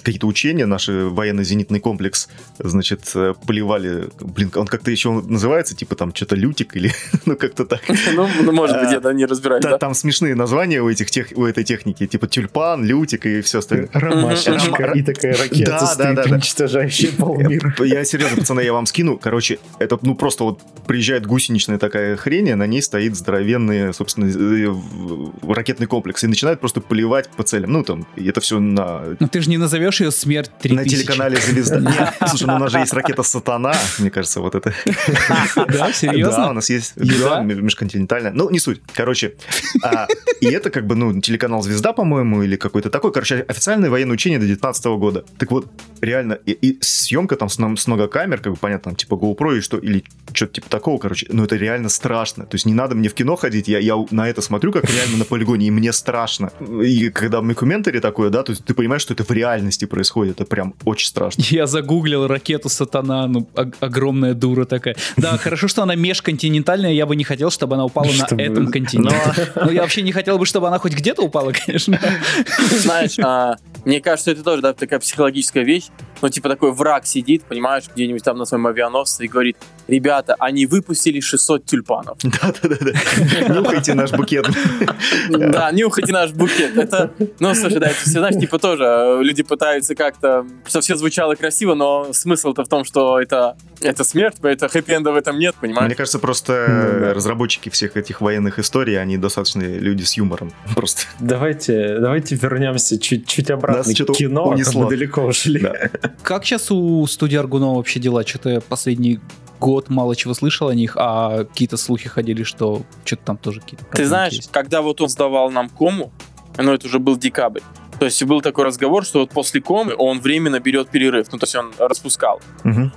какие-то учения, наш военно-зенитный комплекс, значит, э, поливали, блин, он как-то еще называется, типа там что-то лютик или, ну как-то так. Ну, ну, может быть, А, я не разбираюсь? Там смешные названия у, этих тех, у этой техники, типа тюльпан, лютик и все остальное. Ромашечка Мгм. и такая ракета Да, да, стоит, да, да. уничтожающая полмира. Я серьезно, пацаны, я вам скину. Короче, это ну просто вот приезжает гусеничная такая хрень, и на ней стоит здоровенный, собственно, э, ракетный комплекс. И начинает просто поливать по целям. Ну, там, и это все на, Ну ты же не назовешь ее смерть 3000. на телеканале «Звезда». Нет, слушай, ну у нас же есть ракета «Сатана», мне кажется, вот это. Да, Да, у серьезно? нас есть да, межконтинентальная. Ну, не суть. Короче, а, и это как бы, ну, телеканал «Звезда», по-моему, или какой-то такой. Короче, официальное военное учение до 19 года. Так вот, реально, и, и съемка там с, с много камер, как бы, понятно, там, типа GoPro и что, или что-то типа такого, короче. Но это реально страшно. То есть не надо мне в кино ходить, я, я на это смотрю, как реально на полигоне, и мне страшно. И когда микументари такое, да, то есть ты понимаешь, что это в реальности происходит, это прям очень страшно. Я загуглил ракету Сатана, ну, ог- огромная дура такая. Да, хорошо, что она межконтинентальная, я бы не хотел, чтобы она упала на Чтобы- этом континенте. Ну, я вообще не хотел бы, чтобы она хоть где-то упала, конечно. Знаешь, а, мне кажется, это тоже да, такая психологическая вещь. Ну, типа такой враг сидит, понимаешь, где-нибудь там на своем авианосце и говорит, ребята, они выпустили 600 тюльпанов. Да-да-да. Нюхайте наш букет. Да, нюхайте наш букет. Это, ну, слушай, да, это все, знаешь, типа тоже э, люди пытаются как-то, чтобы все звучало красиво, но смысл-то в том, что это, это смерть, это хэппи-энда в этом нет, понимаешь? Мне кажется, просто Ну да. разработчики всех этих военных историй, они достаточно люди с юмором. Просто. Давайте, давайте вернемся чуть-чуть обратно Нас что-то к кино, а унесло. мы далеко ушли. Да. Как сейчас у студии Аргунова вообще дела? Что-то я последний год мало чего слышал о них, а какие-то слухи ходили, что что-то там тоже какие-то Ты знаешь, есть. когда вот он сдавал нам кому, ну, это уже был декабрь, то есть был такой разговор, что вот после комы он временно берет перерыв, ну, то есть он распускал Мгм.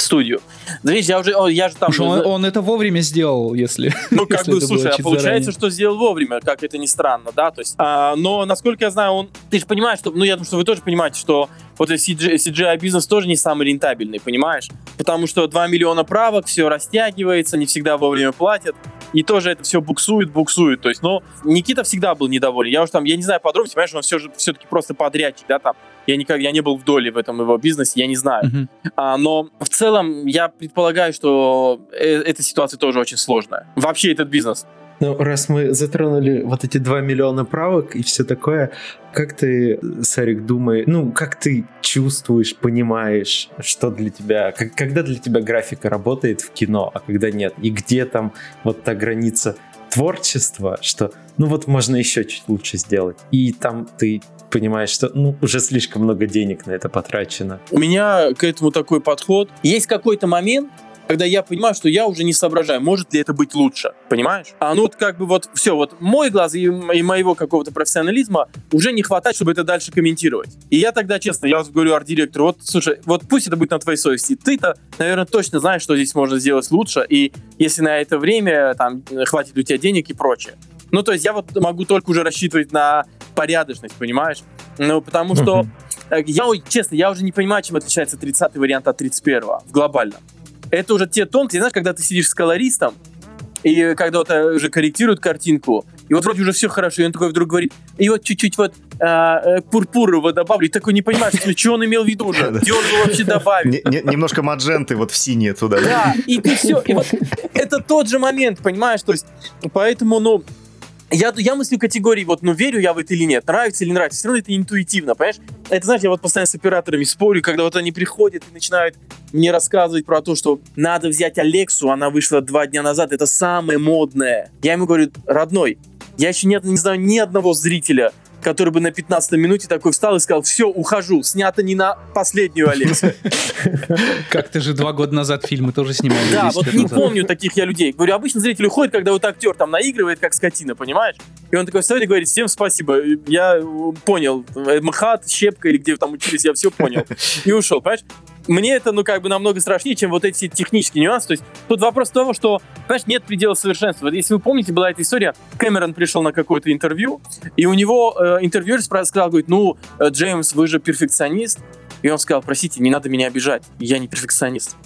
Студию. Да видишь, я уже, я же там... Он, он это вовремя сделал, если... Ну, как если бы, слушай, а получается, заранее. что сделал вовремя, как это ни странно, да, то есть, а, но, насколько я знаю, он, ты же понимаешь, что, ну, я думаю, что вы тоже понимаете, что вот этот CGI, CGI-бизнес тоже не самый рентабельный, понимаешь, потому что 2 миллиона правок, все растягивается, не всегда вовремя платят, и тоже это все буксует, буксует, то есть, ну, Никита всегда был недоволен, я уж там, я не знаю подробности, понимаешь, он все же все-таки просто подрядчик, да, там, я никак, я не был в доле в этом его бизнесе, я не знаю, Мгм. а, но в целом я предполагаю, что э- эта ситуация тоже очень сложная. Вообще этот бизнес. Ну, раз мы затронули вот эти 2 миллиона правок и все такое, как ты, Сарик, думаешь, ну, как ты чувствуешь, понимаешь, что для тебя, как, когда для тебя графика работает в кино, а когда нет, и где там вот та граница творчества, что, ну, вот можно еще чуть лучше сделать, и там ты понимаешь, что ну, уже слишком много денег на это потрачено. У меня к этому такой подход. Есть какой-то момент, когда я понимаю, что я уже не соображаю, может ли это быть лучше, понимаешь? А ну вот как бы вот все, вот мой глаз и, и моего какого-то профессионализма уже не хватает, чтобы это дальше комментировать. И я тогда, честно, я говорю арт-директору, вот, слушай, вот пусть это будет на твоей совести, ты-то, наверное, точно знаешь, что здесь можно сделать лучше, и если на это время, там, хватит у тебя денег и прочее. Ну, то есть я вот могу только уже рассчитывать на порядочность, понимаешь? Ну, потому что, uh-huh. я, честно, я уже не понимаю, чем отличается 30-й вариант от 31-го в глобальном это уже те тонкости, знаешь, когда ты сидишь с колористом, и когда вот э, уже корректируют картинку, и вот вроде уже все хорошо, и он такой вдруг говорит, и вот чуть-чуть вот а, э, пурпур его добавлю, и такой не понимаешь, что он имел в виду уже, где он его вообще добавил. Немножко мадженты вот в синее туда. Да, и ты все, и вот это тот же момент, понимаешь, то есть, поэтому, ну, я, я мыслю категории, вот, ну, верю я в это или нет, нравится или не нравится, все равно это интуитивно, понимаешь? Это, знаешь, я вот постоянно с операторами спорю, когда вот они приходят и начинают мне рассказывать про то, что надо взять Алексу, она вышла два дня назад, это самое модное. Я ему говорю, родной, я еще не, не знаю ни одного зрителя, который бы на 15 минуте такой встал и сказал, все, ухожу, снято не на последнюю Алексу. Как ты же два года назад фильмы тоже снимал. Да, вот не помню таких я людей. Говорю, обычно зритель уходит, когда вот актер там наигрывает, как скотина, понимаешь? И он такой встает и говорит, всем спасибо, я понял, МХАТ, Щепка или где вы там учились, я все понял. И ушел, понимаешь? Мне это, ну, как бы намного страшнее, чем вот эти технические нюансы. То есть тут вопрос того, что, понимаешь, нет предела совершенства. Если вы помните, была эта история, Кэмерон пришел на какое-то интервью, и у него э, интервьюер сказал, говорит, ну, э, Джеймс, вы же перфекционист. И он сказал, простите, не надо меня обижать, я не перфекционист.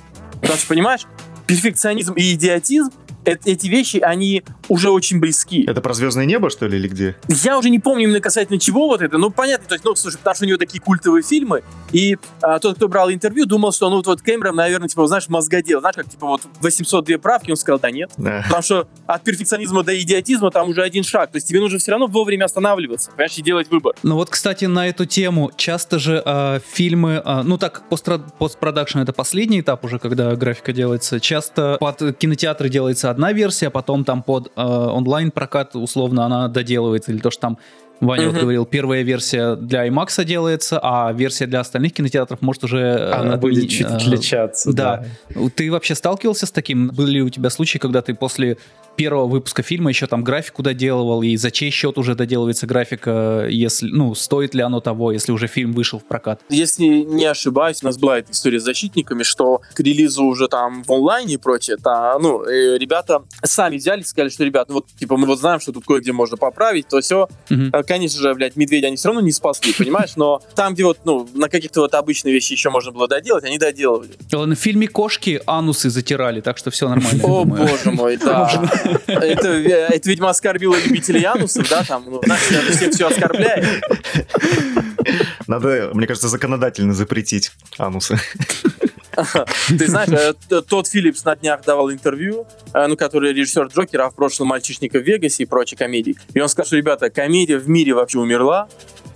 Потому что, понимаешь, перфекционизм и идиотизм эти вещи, они уже очень близки. Это про звездное небо, что ли, или где? Я уже не помню именно касательно чего вот это, ну, понятно, то есть, ну, слушай, потому что у него такие культовые фильмы, и а, тот, кто брал интервью, думал, что, ну, вот, вот Кэмерон, наверное, типа, знаешь, мозгодел, знаешь, как, типа, вот 802 правки, он сказал, да нет, да. потому что от перфекционизма до идиотизма там уже один шаг, то есть тебе нужно все равно вовремя останавливаться, понимаешь, и делать выбор. Ну, вот, кстати, на эту тему, часто же э, фильмы, э, ну, так, постпродакшн это последний этап уже, когда графика делается, часто под кинотеатры делается одна версия, потом там под э, онлайн-прокат условно она доделывается, или то, что там Ваня вот говорил, первая версия для IMAX делается, а версия для остальных кинотеатров может уже... Э, она от... будет чуть отличаться. Да. да. Ты вообще сталкивался с таким? Были ли у тебя случаи, когда ты после первого выпуска фильма еще там графику доделывал, и за чей счет уже доделывается графика, если, ну, стоит ли оно того, если уже фильм вышел в прокат? Если не ошибаюсь, у нас была эта история с защитниками, что к релизу уже там в онлайне и прочее, та, ну, э, ребята сами взяли и сказали, что, ребят, ну вот, типа, мы вот знаем, что тут кое-где можно поправить, то все. Угу. Конечно же, блядь, медведя они все равно не спасли, понимаешь, но там, где вот, ну, на каких-то вот обычные вещи еще можно было доделать, они доделывали. На фильме «Кошки» анусы затирали, так что все нормально. О, боже мой, да. Это, это, видимо, оскорбило любителей анусов, да, там, ну, значит, это всех все оскорбляет. Надо, мне кажется, законодательно запретить анусы. Ты знаешь, э, тот Филлипс на днях давал интервью, э, ну, который режиссер Джокера, в прошлом «Мальчишника в Вегасе» и прочие комедии. И он сказал, что, ребята, комедия в мире вообще умерла,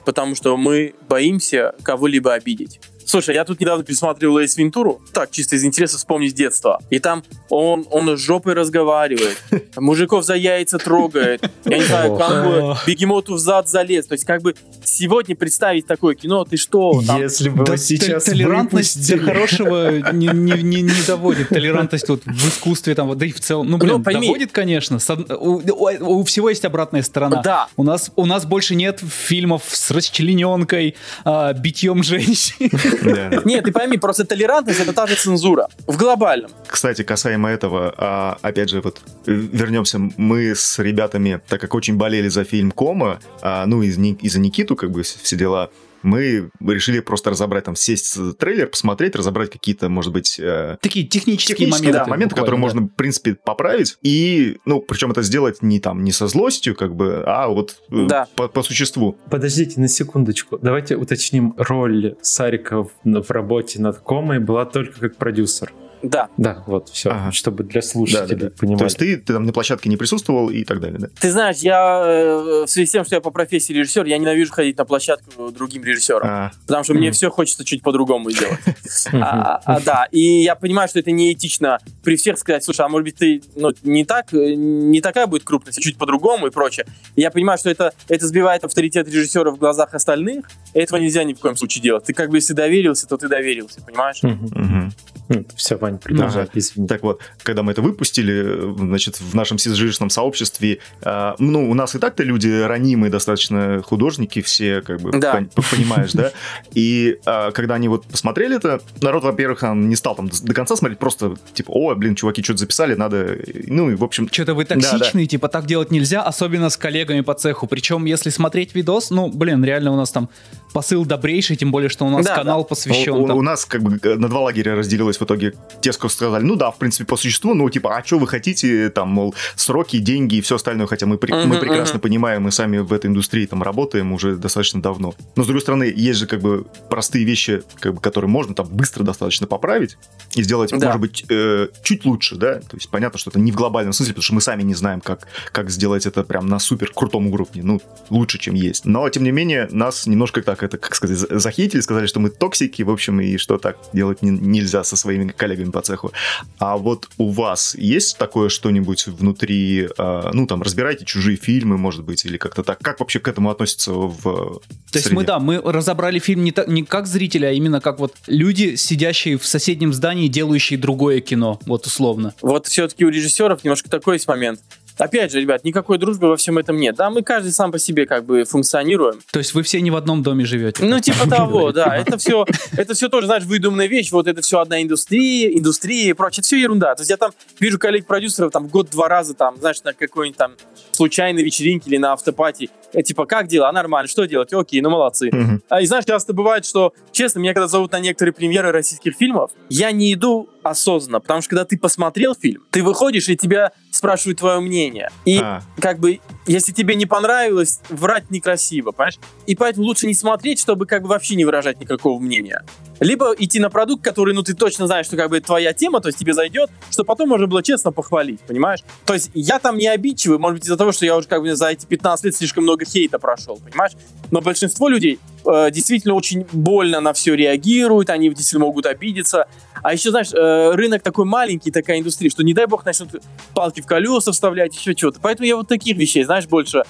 потому что мы боимся кого-либо обидеть. Слушай, я тут недавно пересматривал Эйс Вентуру, так, чисто из интереса вспомнить детство. И там он, он с жопой разговаривает, мужиков за яйца трогает, я не знаю, как бы бегемоту в зад залез. То есть, как бы, сегодня представить такое кино, ты что? Там... Если бы да, сейчас Толерантность для хорошего не, не, не, не доводит. Толерантность вот в искусстве, там, да и в целом, ну, блин, ну, пойми. доводит, конечно. У, у, у всего есть обратная сторона. Да. У нас, у нас больше нет фильмов с расчлененкой, а, битьем женщин. Нет, ты пойми, просто толерантность это та же цензура. В глобальном. Кстати, касаемо этого, а, опять же, вот вернемся, мы с ребятами, так как очень болели за фильм Кома, а, ну, и за Никиту, как бы все дела, мы решили просто разобрать, там, сесть трейлер, посмотреть, разобрать какие-то, может быть... Э, Такие технические, технические моменты. Да, моменты, которые да. можно, в принципе, поправить. И, ну, причем это сделать не там, не со злостью, как бы, а вот э, да. по, по существу. Подождите на секундочку. Давайте уточним роль Сарика в, в работе над Комой была только как продюсер. Да. Да, вот все, Ага. чтобы для слушателей Да-да-да. понимали. То есть ты, ты там на площадке не присутствовал и так далее, да? Ты знаешь, я э, в связи с тем, что я по профессии режиссер, я ненавижу ходить на площадку другим режиссерам. А, Потому что мне Мгм. все хочется чуть по-другому сделать. А, а, да, и я понимаю, что это неэтично при всех сказать, слушай, а может быть ты ну, не так, э, не такая будет крупность, а чуть по-другому и прочее. Я понимаю, что это, это сбивает авторитет режиссера в глазах остальных, этого нельзя ни в коем случае делать. Ты как бы если доверился, то ты доверился, понимаешь? Мгм. мгм. Вань, продолжай, Ага. извини. Так вот, когда мы это выпустили, э, значит, в нашем сизжишном сообществе, а, ну, у нас и так-то люди ранимые достаточно художники все, как бы, Да. пон- понимаешь, да? И а, когда они вот посмотрели это, народ, во-первых, не стал там до конца смотреть, просто типа, о, блин, чуваки что-то записали, надо... Ну, и, в общем, Что-то вы Да, да. токсичные, типа так делать нельзя, особенно с коллегами по цеху. Причем, если смотреть видос, ну, блин, реально у нас там посыл добрейший, тем более, что у нас Да, канал да. посвящен у, у- там. у нас как бы э, на два лагеря разделилось в итоге. Те, кто сказали, ну да, в принципе, по существу, ну типа, а что вы хотите, там, мол, сроки, деньги и все остальное, хотя мы, при- мы прекрасно мгм. понимаем, мы сами в этой индустрии там работаем уже достаточно давно. Но, с другой стороны, есть же как бы простые вещи, как бы, которые можно там быстро достаточно поправить и сделать, Да. может быть, э, чуть лучше, да? То есть понятно, что это не в глобальном смысле, потому что мы сами не знаем, как, как сделать это прям на супер крутом уровне, ну, лучше, чем есть. Но, тем не менее, нас немножко так, это, как сказать, за- захейтили, сказали, что мы токсики, в общем, и что так делать не- нельзя со своими коллегами по цеху. А вот у вас есть такое что-нибудь внутри, э, ну, там, разбираете чужие фильмы, может быть, или как-то так? Как вообще к этому относятся в То есть среде? мы, да, мы разобрали фильм не, та- не как зрители, а именно как вот люди, сидящие в соседнем здании, делающие другое кино, вот условно. Вот все-таки у режиссеров немножко такой есть момент. Опять же, ребят, никакой дружбы во всем этом нет. Да, мы каждый сам по себе как бы функционируем. То есть вы все не в одном доме живете. Ну, типа того, да. Это все, это все тоже, знаешь, выдуманная вещь. Вот это все одна индустрия, индустрия и прочее. Это все ерунда. То есть я там вижу коллег-продюсеров там в год-два раза там, знаешь, на какой-нибудь там случайной вечеринке или на автопати. Э, Типа, как дела? Нормально. Что делать? Окей, ну молодцы. А, и знаешь, часто бывает, что, честно, меня когда зовут на некоторые премьеры российских фильмов, я не иду осознанно, потому что когда ты посмотрел фильм, ты выходишь, и тебя спрашивают твое мнение. И А, как бы, если тебе не понравилось, врать некрасиво, понимаешь? И поэтому лучше не смотреть, чтобы как бы вообще не выражать никакого мнения. Либо идти на продукт, который, ну, ты точно знаешь, что как бы твоя тема, то есть тебе зайдет, что потом можно было честно похвалить, понимаешь? То есть я там не обидчивый, может быть, из-за того, что я уже как бы за эти 15 лет слишком много хейта прошел, понимаешь? Но большинство людей э, действительно очень больно на все реагируют, они действительно могут обидеться. А еще, знаешь, э, рынок такой маленький, такая индустрия, что не дай бог начнут палки в колеса вставлять, еще чего-то. Поэтому я вот таких вещей, знаешь, больше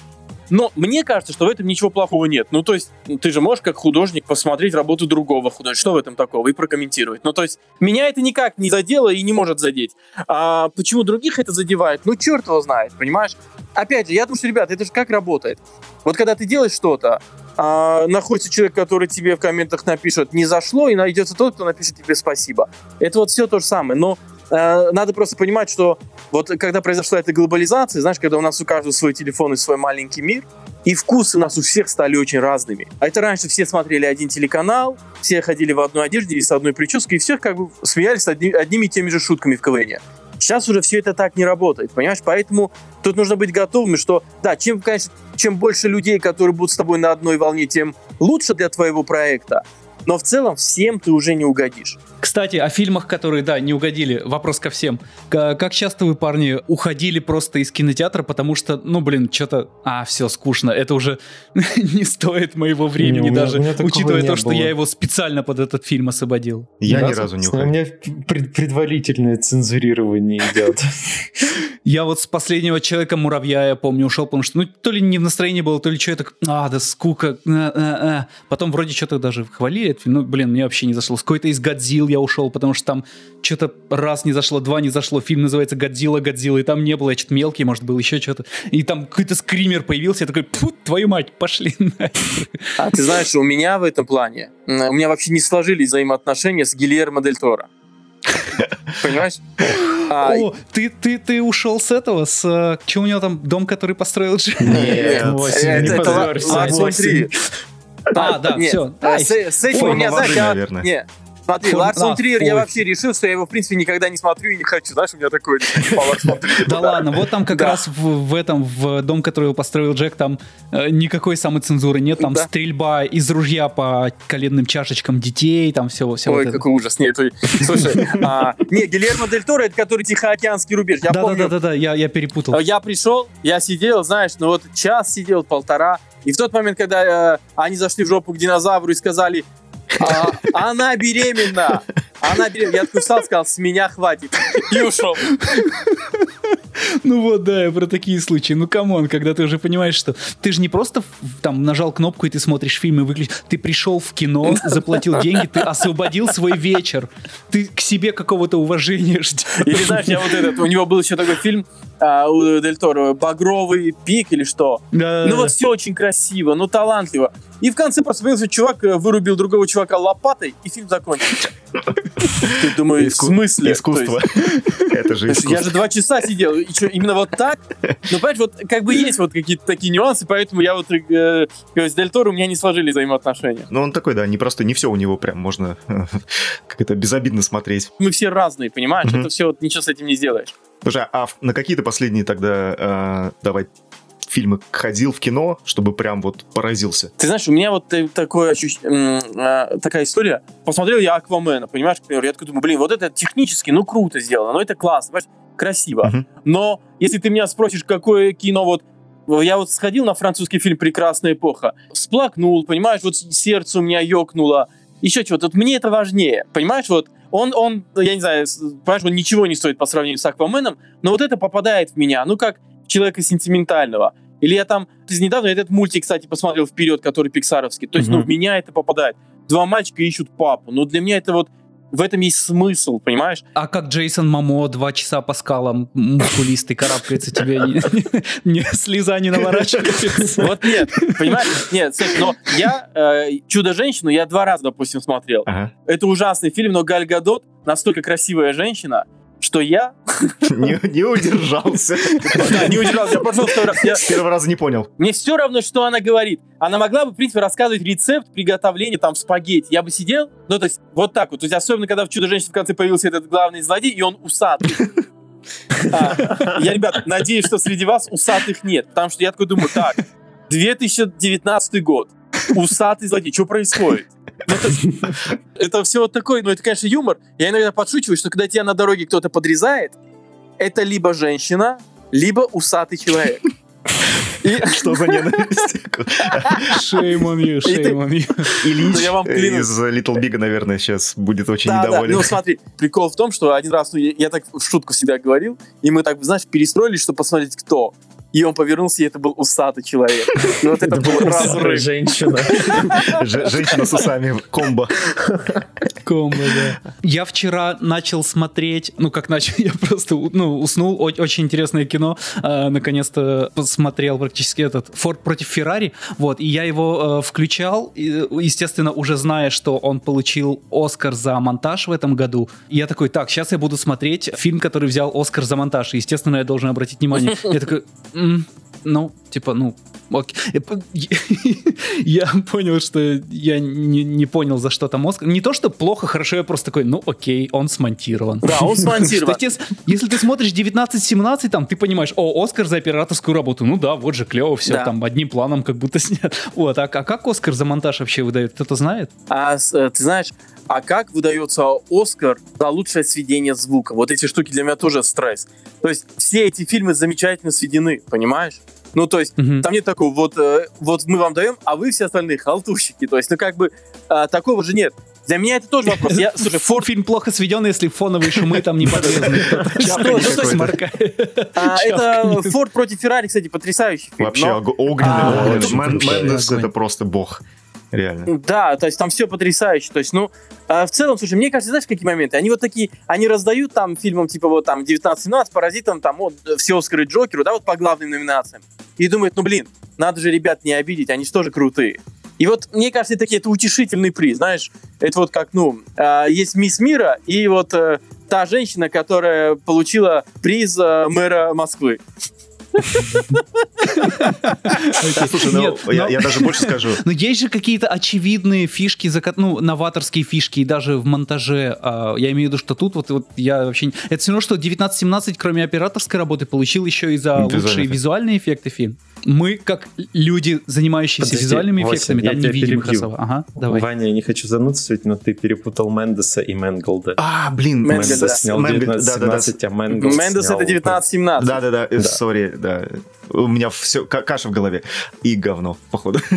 но мне кажется, что в этом ничего плохого нет. Ну, то есть, ты же можешь как художник посмотреть работу другого художника. Что в этом такого? И прокомментировать. Ну, то есть, меня это никак не задело и не может задеть. А почему других это задевает? Ну, черт его знает, понимаешь? Опять же, я думаю, что, ребят, это же как работает. Вот когда ты делаешь что-то, а, находится человек, который тебе в комментах напишет «не зашло», и найдется тот, кто напишет тебе «спасибо». Это вот все то же самое. Но э, надо просто понимать, что вот когда произошла эта глобализация, знаешь, когда у нас у каждого свой телефон и свой маленький мир, и вкусы у нас у всех стали очень разными. А это раньше все смотрели один телеканал, все ходили в одной одежде или с одной прической, и все как бы смеялись одни- одними и теми же шутками в КВН. Сейчас уже все это так не работает, понимаешь? Поэтому тут нужно быть готовыми, что, да, чем, конечно, чем больше людей, которые будут с тобой на одной волне, тем лучше для твоего проекта. Но в целом всем ты уже не угодишь. Кстати, о фильмах, которые, да, не угодили. Вопрос ко всем. К- как часто вы, парни, уходили просто из кинотеатра, потому что, ну, блин, что-то... А, все, скучно. Это уже не стоит моего времени Не, у меня- даже, у меня учитывая то, что было. я его специально под этот фильм освободил. я Ни ни разу не У уходил. меня пред- предварительное цензурирование идет. Я вот с последнего человека-муравья, я помню, ушел, потому что, ну, то ли не в настроении было, то ли что, я так, а, да скука, а, а, а». Потом вроде что-то даже хвалили этот фильм, ну, блин, мне вообще не зашло. С какой-то из Годзилл я ушел, потому что там что-то раз не зашло, два не зашло, фильм называется Годзилла, Годзилла, и там не было, я что-то мелкий, может, был еще что-то. И там какой-то скример появился, я такой, фу, твою мать, пошли нахер. А ты знаешь, у меня в этом плане, у меня вообще не сложились взаимоотношения с Гильермо Дель Торо. Понимаешь? А, О, ты, ты, ты ушел с этого, с... э, Что у него там, дом, который построил Джи? Нет, это- Восемь, не это позорься. А, да, Нет, а, Ай. С с этим Ой, у меня, молодцы, знаешь, я- наверное. не, Смотри, Фон- Ларс фон Триер, я вообще решил, что я его, в принципе, никогда не смотрю и не хочу. Знаешь, у меня такое Ларс фон Триер, Да ладно, вот там как раз в, этом, в дом, который его построил Джек, там э, никакой самоцензуры нет, там стрельба из ружья по коленным чашечкам детей, там все, все Ой, какой ужас. Нет, слушай, а, не, Гильермо Дель Торо, это который Тихоокеанский рубеж. Да-да-да, я, я перепутал. я пришел, я сидел, знаешь, ну вот час сидел, полтора, и в тот момент, когда э, они зашли в жопу к динозавру и сказали, «А, она беременна, она беременна, я встал, сказал, с меня хватит, и ушел. Ну вот, да, я про такие случаи. Ну, come on, когда ты уже понимаешь, что ты же не просто там нажал кнопку, и ты смотришь фильм и выключил. Ты пришел в кино, заплатил деньги, ты освободил свой вечер. Ты к себе какого-то уважения ждешь. Или знаешь, я вот этот, у него был еще такой фильм а, у Дель Торо, «Багровый пик» или что. Да, Ну вот все очень красиво, ну талантливо. И в конце просто появился чувак, э, вырубил другого чувака лопатой, и фильм закончился. Ты думаешь, в смысле? Искусство. Это же есть, я же искусство. два часа сидел, и что, именно вот так? Ну, понимаешь, вот как бы есть вот какие-то такие нюансы, поэтому я вот э, с Дель Торо у меня не сложились взаимоотношения. Ну, он такой, да, не просто, не все у него прям можно как это безобидно смотреть. Мы все разные, понимаешь? Это все, вот, ничего с этим не сделаешь. Слушай, а на какие-то последние тогда, э, давай, фильмы ходил в кино, чтобы прям вот поразился? Ты знаешь, у меня вот э, такое а, такая история. Посмотрел я Аквамена, понимаешь, к примеру, я такой думаю, блин, вот это технически, ну, круто сделано, ну, это классно, понимаешь, красиво. Мгм. Но если ты меня спросишь, какое кино вот я вот сходил на французский фильм «Прекрасная эпоха», всплакнул, понимаешь, вот сердце у меня ёкнуло, еще чего-то. Вот мне это важнее, понимаешь, вот он, он, я не знаю, понимаешь, он ничего не стоит по сравнению с Акваменом, но вот это попадает в меня, ну, как человека сентиментального. Или я там, ты недавно этот мультик, кстати, посмотрел вперед, который пиксаровский. То есть, ну, Мгм. в меня это попадает. Два мальчика ищут папу. Но для меня это вот в этом есть смысл, понимаешь? А как Джейсон Мамо два часа по скалам мускулистый карабкается, тебе не, слеза не наворачивается? Вот нет, понимаешь? Нет, но я э, «Чудо-женщину» я два раза, допустим, смотрел. Это ужасный фильм, но Галь Гадот настолько красивая женщина, что я Не, не удержался. да, не удержался. Я пошел второй раз. Я- С первого раза не понял. Мне все равно, что она говорит. Она могла бы, в принципе, рассказывать рецепт приготовления там спагетти. Я бы сидел, ну, то есть, вот так вот. То есть, особенно, когда в «Чудо-женщине» в конце появился этот главный злодей, и он усатый. А, Я, ребят, надеюсь, что среди вас усатых нет. Потому что я такой думаю, так, 2019 год, усатый злодей, что происходит? Ну, это все вот такой, ну, это, конечно, юмор. Я иногда подшучиваю, что когда тебя на дороге кто-то подрезает, это либо женщина, либо усатый человек. И, Что за ненависть? Shame on you, shame on you. Ильич Ну, я вам клянусь. из Little Big, наверное, сейчас будет очень Да, да. недоволен. Ну, смотри, прикол в том, что один раз, ну, я, я так в шутку всегда говорил, и мы так, знаешь, перестроились, чтобы посмотреть, кто. И он повернулся, и это был усатый человек. И вот это был разрыв. женщина. Женщина с усами, комбо. Комбо, да. Я вчера начал смотреть, ну как начал, я просто ну, уснул, очень интересное кино, Э, наконец-то посмотрел практически этот Форд против Феррари, вот, и я его э, включал, естественно, уже зная, что он получил Оскар за монтаж в этом году, я такой, так, сейчас я буду смотреть фильм, который взял Оскар за монтаж, и, естественно, я должен обратить внимание. Я такой, Mm-mm. Ну, типа, ну, окей. Я по- Я понял, что я не, не понял, за что там Оскар. Не то, что плохо, хорошо, я просто такой, ну окей, он смонтирован. Да, он смонтирован. Если- Если ты смотришь 19-17, там ты понимаешь, о, Оскар за операторскую работу. Ну да, вот же клево, все там одним планом как будто снят. Вот, а, а как Оскар за монтаж вообще выдает? Кто-то знает? А э, ты знаешь, а как выдается Оскар за лучшее сведение звука? Вот эти штуки для меня тоже стресс. То есть все эти фильмы замечательно сведены, понимаешь? Ну, то есть, Мгм. там нет такого, вот, э, вот мы вам даем, а вы все остальные халтурщики. То есть, ну, как бы, а, такого же нет. Для меня это тоже вопрос. Я, слушай, Фор фильм плохо сведен, если фоновые шумы там не Что? Ну, а, это. Форд против Феррари, кстати, потрясающий фильм. Вообще огненный. А, Мэндес огонь. это просто бог. Реально. Да, то есть там все потрясающе. То есть, ну, а, в целом, слушай, мне кажется, знаешь, какие моменты? Они вот такие, они раздают там фильмам, типа вот там 19-17, Паразитам, там вот все Оскары Джокеру, да, вот по главным номинациям. И думают, ну, блин, надо же ребят не обидеть, они же тоже крутые. И вот, мне кажется, такие, это утешительный приз, знаешь, это вот как, ну, а, есть Мисс Мира и вот э, та женщина, которая получила приз э, мэра Москвы. Слушай, ну, я даже больше скажу. Но есть же какие-то очевидные фишки, ну, новаторские фишки, и даже в монтаже. А, я имею в виду, что тут вот я вообще... Это все равно, что 1917, кроме операторской работы, получил еще и за лучшие визуальные эффекты фильм мы, как люди, занимающиеся Подожди, визуальными 8, эффектами, там не видим особо. Ага, давай. Ваня, я не хочу занудствовать, но ты перепутал Мендеса и Менголда. А, блин, Мендес да. снял 1917, да, да, да. а Менгелс Мендес снял... это 1917. Да-да-да, сори, да. У меня все, каша в голове. И говно, походу.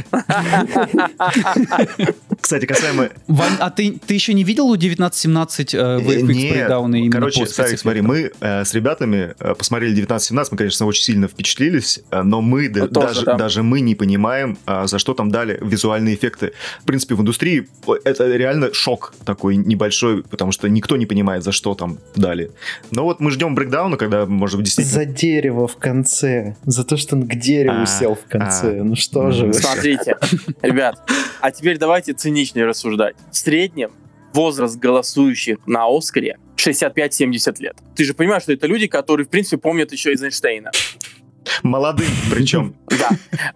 Кстати, касаемо... Вань, а ты, ты еще не видел у 1917 э, VFX Нет, короче, Сарик, смотри, мы э, с ребятами э, посмотрели 1917, мы, конечно, очень сильно впечатлились, э, но мы ну, тоже, даже, да. даже мы не понимаем, а, за что там дали визуальные эффекты. В принципе, в индустрии это реально шок такой небольшой, потому что никто не понимает, за что там дали. Но вот мы ждем брейкдауна, когда, может быть, действительно... За дерево в конце. За то, что он к дереву а, сел в конце. А, ну что же вы. Смотрите, ребят, а теперь давайте циничнее рассуждать. В среднем возраст голосующих на Оскаре 65-70 лет. Ты же понимаешь, что это люди, которые, в принципе, помнят еще из Эйнштейна. Молодым причем. Да.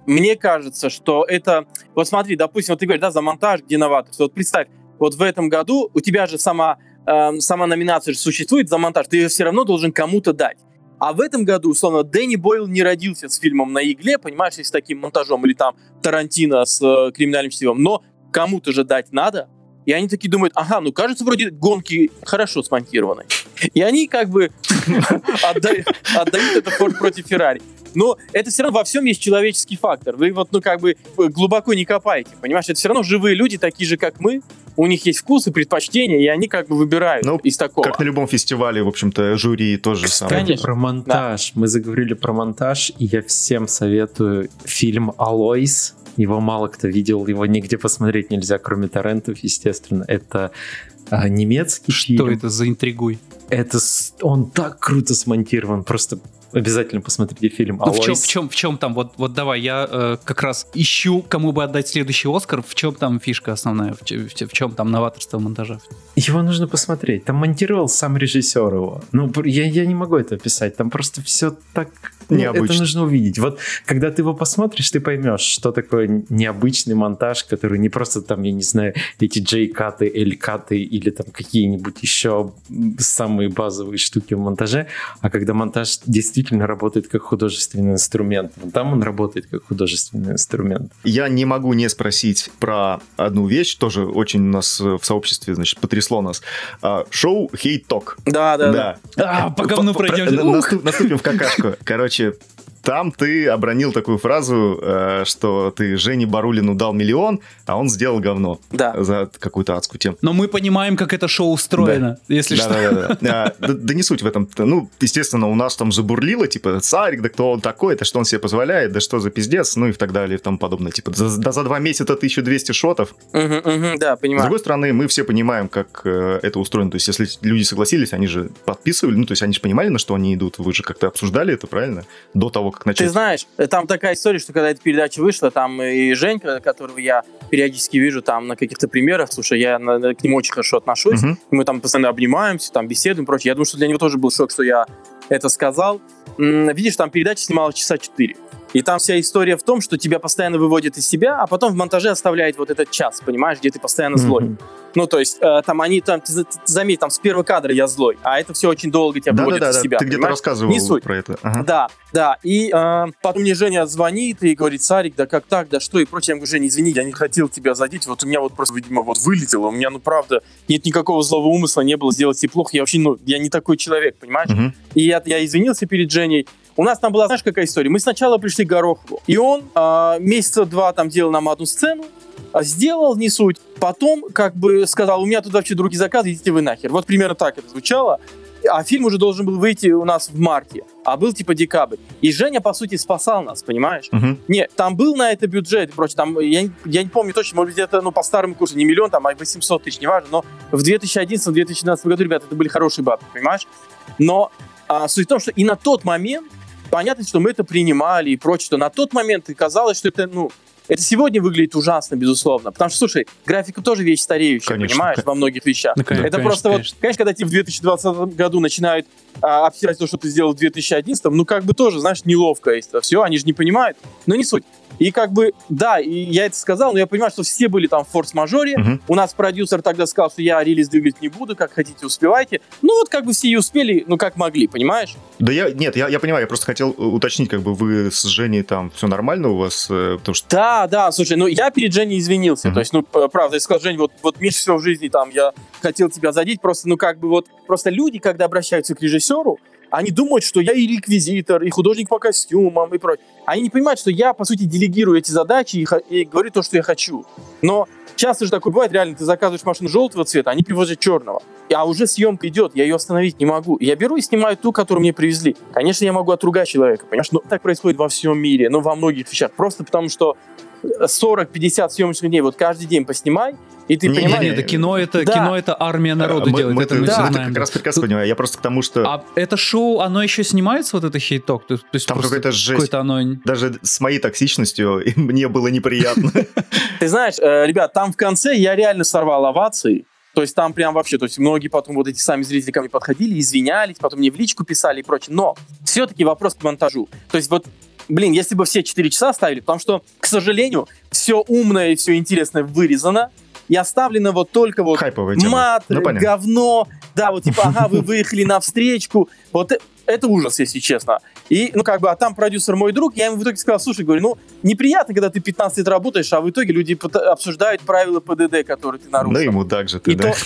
Мне кажется, что это... Вот смотри, допустим, вот ты говоришь, да, за монтаж, где новаторство. Вот представь, вот в этом году у тебя же сама, э, сама номинация же существует за монтаж, ты ее все равно должен кому-то дать. А в этом году, условно, Дэнни Бойл не родился с фильмом «На игле», понимаешь, с таким монтажом, или там Тарантино с э, криминальным чтивом, но кому-то же дать надо. И они такие думают, ага, ну кажется, вроде гонки хорошо смонтированы. И они как бы отдают это Форд против Феррари. Но это все равно во всем есть человеческий фактор. Вы вот, ну, как бы глубоко не копаете, понимаешь? Это все равно живые люди, такие же, как мы. У них есть вкус и предпочтения, и они как бы выбирают ну, из такого. Как на любом фестивале, в общем-то, жюри тоже самое. Конечно. Про монтаж. Да. Мы заговорили про монтаж, и я всем советую фильм «Алойс». Его мало кто видел, его нигде посмотреть нельзя, кроме торрентов, естественно. Это а, немецкий Что фильм. Что это за интригуй? Это он так круто смонтирован, просто обязательно посмотрите фильм ну, в, чем, в, чем, в чем там? Вот, вот давай, я э, как раз ищу, кому бы отдать следующий Оскар. В чем там фишка основная? В, в, в чем там новаторство монтажа? Его нужно посмотреть. Там монтировал сам режиссер его. Ну, я, я не могу это описать. Там просто все так ну, это нужно увидеть. Вот когда ты его посмотришь, ты поймешь, что такое необычный монтаж, который не просто там, я не знаю, эти J-каты, L-каты или там какие-нибудь еще самые базовые штуки в монтаже, а когда монтаж действительно работает как художественный инструмент. Там он работает как художественный инструмент. Я не могу не спросить про одну вещь, тоже очень у нас в сообществе, значит, потрясло нас. А, шоу Hate Talk. Да, да, да. А, по говну пройдем. Наступим в какашку. Короче, Короче, там ты обронил такую фразу, э, что ты Жене Барулину дал миллион, а он сделал говно. Да. За какую-то адскую тему. Но мы понимаем, как это шоу устроено, да. если да, что. Да, да, да. да. Да не суть в этом. Ну, естественно, у нас там забурлило, типа, царик, да кто он такой, это что он себе позволяет, да что за пиздец, ну и так далее, и тому подобное. Типа, да за два месяца 1200 шотов. Да, понимаю. С другой стороны, мы все понимаем, как э, это устроено. То есть, если люди согласились, они же подписывали, ну, то есть, они же понимали, на что они идут. Вы же как-то обсуждали это, правильно? До того, как начать. Ты знаешь, там такая история, что когда эта передача вышла, там и Женька, которого я периодически вижу там на каких-то примерах, слушай, я на, к нему очень хорошо отношусь, uh-huh. мы там постоянно обнимаемся, там беседуем и прочее. Я думаю, что для него тоже был шок, что я это сказал. Видишь, там передача снималась часа четыре. И там вся история в том, что тебя постоянно выводит из себя, а потом в монтаже оставляет вот этот час, понимаешь, где ты постоянно злой. Mm-hmm. Ну, то есть, э, там они, там, ты, ты, заметь, там с первого кадра я злой, а это все очень долго тебя да, выводит да, да, из себя. Ты где-то рассказывал Не суть. про это. Ага. Да, да. И э, потом мне Женя звонит и говорит, Сарик, да как так, да что, и прочее. Я говорю, Женя, извини, я не хотел тебя задеть, вот у меня вот просто, видимо, вот вылетело, у меня, ну, правда, нет никакого злого умысла, не было сделать тебе плохо, я вообще, ну, я не такой человек, понимаешь? Угу. И я, я извинился перед Женей, у нас там была, знаешь, какая история? Мы сначала пришли к Горохову, и он э, месяца два там делал нам одну сцену, а сделал, не суть. Потом, как бы сказал, у меня тут вообще другие заказы, идите вы нахер. Вот примерно так это звучало. А фильм уже должен был выйти у нас в марте, а был типа декабрь. И Женя, по сути, спасал нас, понимаешь? Uh-huh. Не, там был на это бюджет прочее. Там, я, я не помню точно, может быть, это ну, по старому курсу не миллион, там, а 800 тысяч, неважно. Но в 2011-2012 году, ребята, это были хорошие бабки, понимаешь? Но а, суть в том, что и на тот момент понятно, что мы это принимали и прочее, что на тот момент казалось, что это, ну, Это сегодня выглядит ужасно, безусловно. Потому что, слушай, графика тоже вещь стареющая, Конечно, понимаешь, во многих вещах. Ну, конечно, это конечно, просто конечно. вот, конечно, когда тебе в 2020 году начинают а, обсирать то, что ты сделал в 2011, ну как бы тоже, знаешь, неловко это все, они же не понимают, но не суть. И как бы, да, и я это сказал, но я понимаю, что все были там в форс-мажоре. Мгм. У нас продюсер тогда сказал, что я релиз двигать не буду, как хотите, успевайте. Ну вот как бы все и успели, ну как могли, понимаешь? Да я, нет, я, я понимаю, я просто хотел уточнить, как бы вы с Женей там все нормально у вас, э, потому что Да, да, слушай, ну я перед Женей извинился. Мгм. То есть, ну, правда, я сказал, Жень, вот, вот меньше всего в жизни там я хотел тебя задеть, просто, ну, как бы вот, просто люди, когда обращаются к режиссеру, они думают, что я и реквизитор, и художник по костюмам, и прочее. Они не понимают, что я, по сути, делегирую эти задачи и, и говорю то, что я хочу. Но часто же такое бывает, реально, ты заказываешь машину желтого цвета, они привозят черного. А уже съемка идет, я ее остановить не могу. Я беру и снимаю ту, которую мне привезли. Конечно, я могу отругать человека, понимаешь? Но так происходит во всем мире, ну, во многих вещах. Просто потому, что 40-50 съемочных дней, вот каждый день поснимай, и ты Не, понимаешь... Нет, это кино, это Да. кино, это армия народа мы- делает. мы это мы это знаем. как раз прекрасно понимаю. Я просто к тому, что А это шоу, оно еще снимается, вот это хейток? То, то есть там какая-то жесть. какое-то оно... Даже с моей токсичностью мне было неприятно. Ты знаешь, э, ребят, там в конце я реально сорвал овации. То есть там прям вообще, то есть многие потом вот эти сами зрители ко мне подходили, извинялись, потом мне в личку писали и прочее. Но все-таки вопрос к монтажу. То есть вот, блин, если бы все 4 часа ставили, потому что, к сожалению, все умное и все интересное вырезано, и оставлено вот только вот Хайповая мат, Ну, понятно. говно, да, вот типа, ага, вы выехали на встречку, вот э- это ужас, если честно. И, ну, как бы, а там продюсер мой друг, я ему в итоге сказал, слушай, говорю, ну, неприятно, когда ты 15 лет работаешь, а в итоге люди обсуждают правила ПДД, которые ты нарушил. Ну, ему так же ты, И да? то-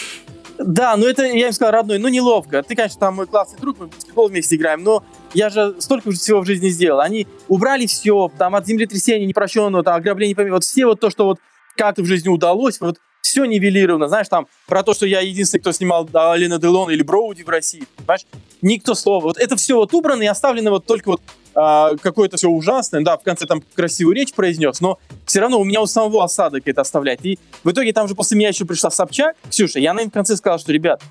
Да, ну это, я им сказал, родной, ну неловко. Ты, конечно, там мой классный друг, мы в баскетбол вместе играем, но я же столько всего в жизни сделал. Они убрали все, там от землетрясения непрощенного, там ограбления, вот все вот то, что вот как-то в жизни удалось, вот все нивелировано. Знаешь, там про то, что я единственный, кто снимал а, Лена Делон или Броуди в России, понимаешь? Никто слова. Вот это все вот убрано и оставлено вот только вот а, какое-то все ужасное. Да, в конце там красивую речь произнес, но все равно у меня у самого осадок это оставлять. И в итоге там же после меня еще пришла Собчак. Ксюша, я на в конце сказал, что, ребят,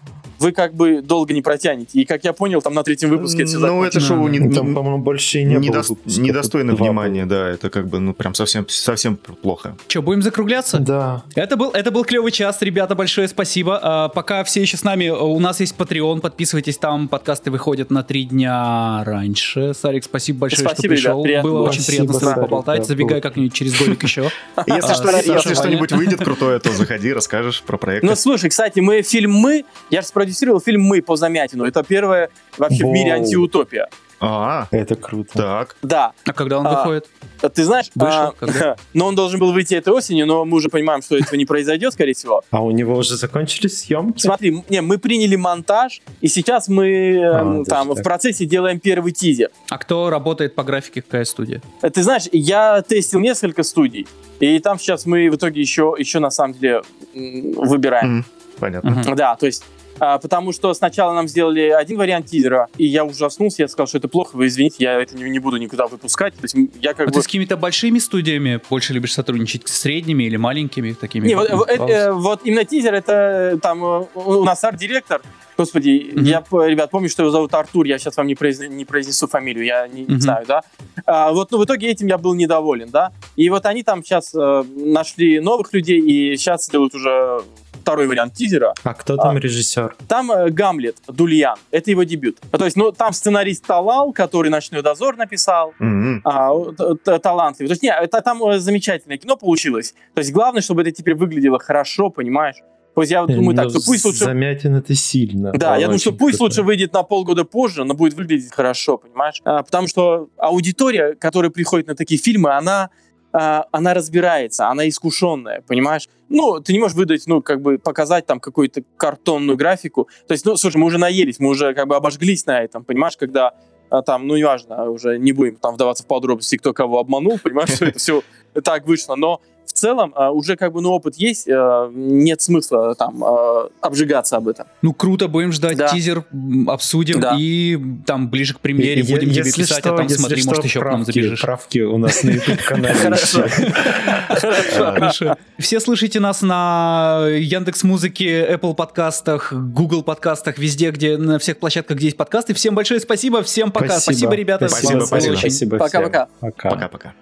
вы как бы долго не протянете. И как я понял, там на третьем выпуске это все Ну, это шоу не- Ну, Там, по-моему, больше и не было выпусков. недостойно внимания, да, это как бы, ну, прям совсем, совсем плохо. Че, будем закругляться? Да. Это был, это был клевый час, ребята, большое спасибо. А, пока все еще с нами, у нас есть Patreon, подписывайтесь там, подкасты выходят на три дня раньше. Сарик, спасибо большое, Спасибо, что пришел. ребят, приятно было было. очень Спасибо, приятно с тобой поболтать. да, Забегай как-нибудь через годик еще. Если, А, если что-нибудь выйдет крутое, то заходи, расскажешь про проект. Ну, слушай, кстати, мы фильм «Мы», я же спродюсировал фильм «Мы» по Замятину. Это первая вообще в мире Воу. антиутопия. А, Это круто. так. Да. А когда он А, выходит? А Ты знаешь, Вышел? а, Когда? но он должен был выйти этой осенью, но мы уже понимаем, что этого не произойдет, скорее всего. А у него уже закончились съемки? Смотри, не, мы приняли монтаж, и сейчас мы А, даже там в так. процессе делаем первый тизер. А кто работает по графике, какая студия? Э, Ты знаешь, я тестил несколько студий, и там сейчас мы в итоге еще, еще на самом деле выбираем. М, Понятно. Мгм. Да, то есть, а, потому что сначала нам сделали один вариант тизера, и я ужаснулся, я сказал, что это плохо, вы извините, я это не, не буду никуда выпускать. То есть я как А бы... ты с какими-то большими студиями больше любишь сотрудничать? С средними или маленькими? Такими? Не, вот, э, э, э, вот именно тизер, это э, там э, у нас арт-директор, господи, Мгм. я, ребят, помню, что его зовут Артур, я сейчас вам не, произне- не произнесу фамилию, я не, Мгм. знаю, да. А, вот, ну, в итоге этим я был недоволен, да. И вот они там сейчас нашли новых людей, и сейчас делают уже второй вариант тизера. А кто там режиссер? Там э, Гамлет, Дульян, это его дебют. То есть, ну, там сценарист Талал, который «Ночной дозор» написал, М, а, талантливый. То есть, не, это там э, замечательное кино получилось. То есть, главное, чтобы это теперь выглядело хорошо, понимаешь? То есть, я вот думаю так, Ну, что пусть лучше... Замятин это сильно. Да, я думаю, что пусть круто. лучше выйдет на полгода позже, но будет выглядеть хорошо, понимаешь? А, потому что аудитория, которая приходит на такие фильмы, она, а, она разбирается, она искушенная, понимаешь? Ну, ты не можешь выдать, ну, как бы показать там какую-то картонную графику. То есть, ну, слушай, мы уже наелись, мы уже как бы обожглись на этом, понимаешь, когда а, там, ну, неважно, уже не будем там вдаваться в подробности, кто кого обманул, понимаешь, что это все так вышло, но в целом а, уже как бы, ну, опыт есть, а, нет смысла там а, обжигаться об этом. Ну, круто, будем ждать Да. тизер, обсудим, Да. и там ближе к премьере Е- будем тебе писать, что, а там если смотри, что, может, еще к нам правки- забежишь. Правки у нас на YouTube-канале. Хорошо. Хорошо. Все слышите нас на Яндекс Музыке, Apple подкастах, Google подкастах, везде, где на всех площадках, где есть подкасты. Всем большое спасибо, всем пока. Спасибо, ребята. Спасибо, спасибо. Пока-пока. Пока-пока.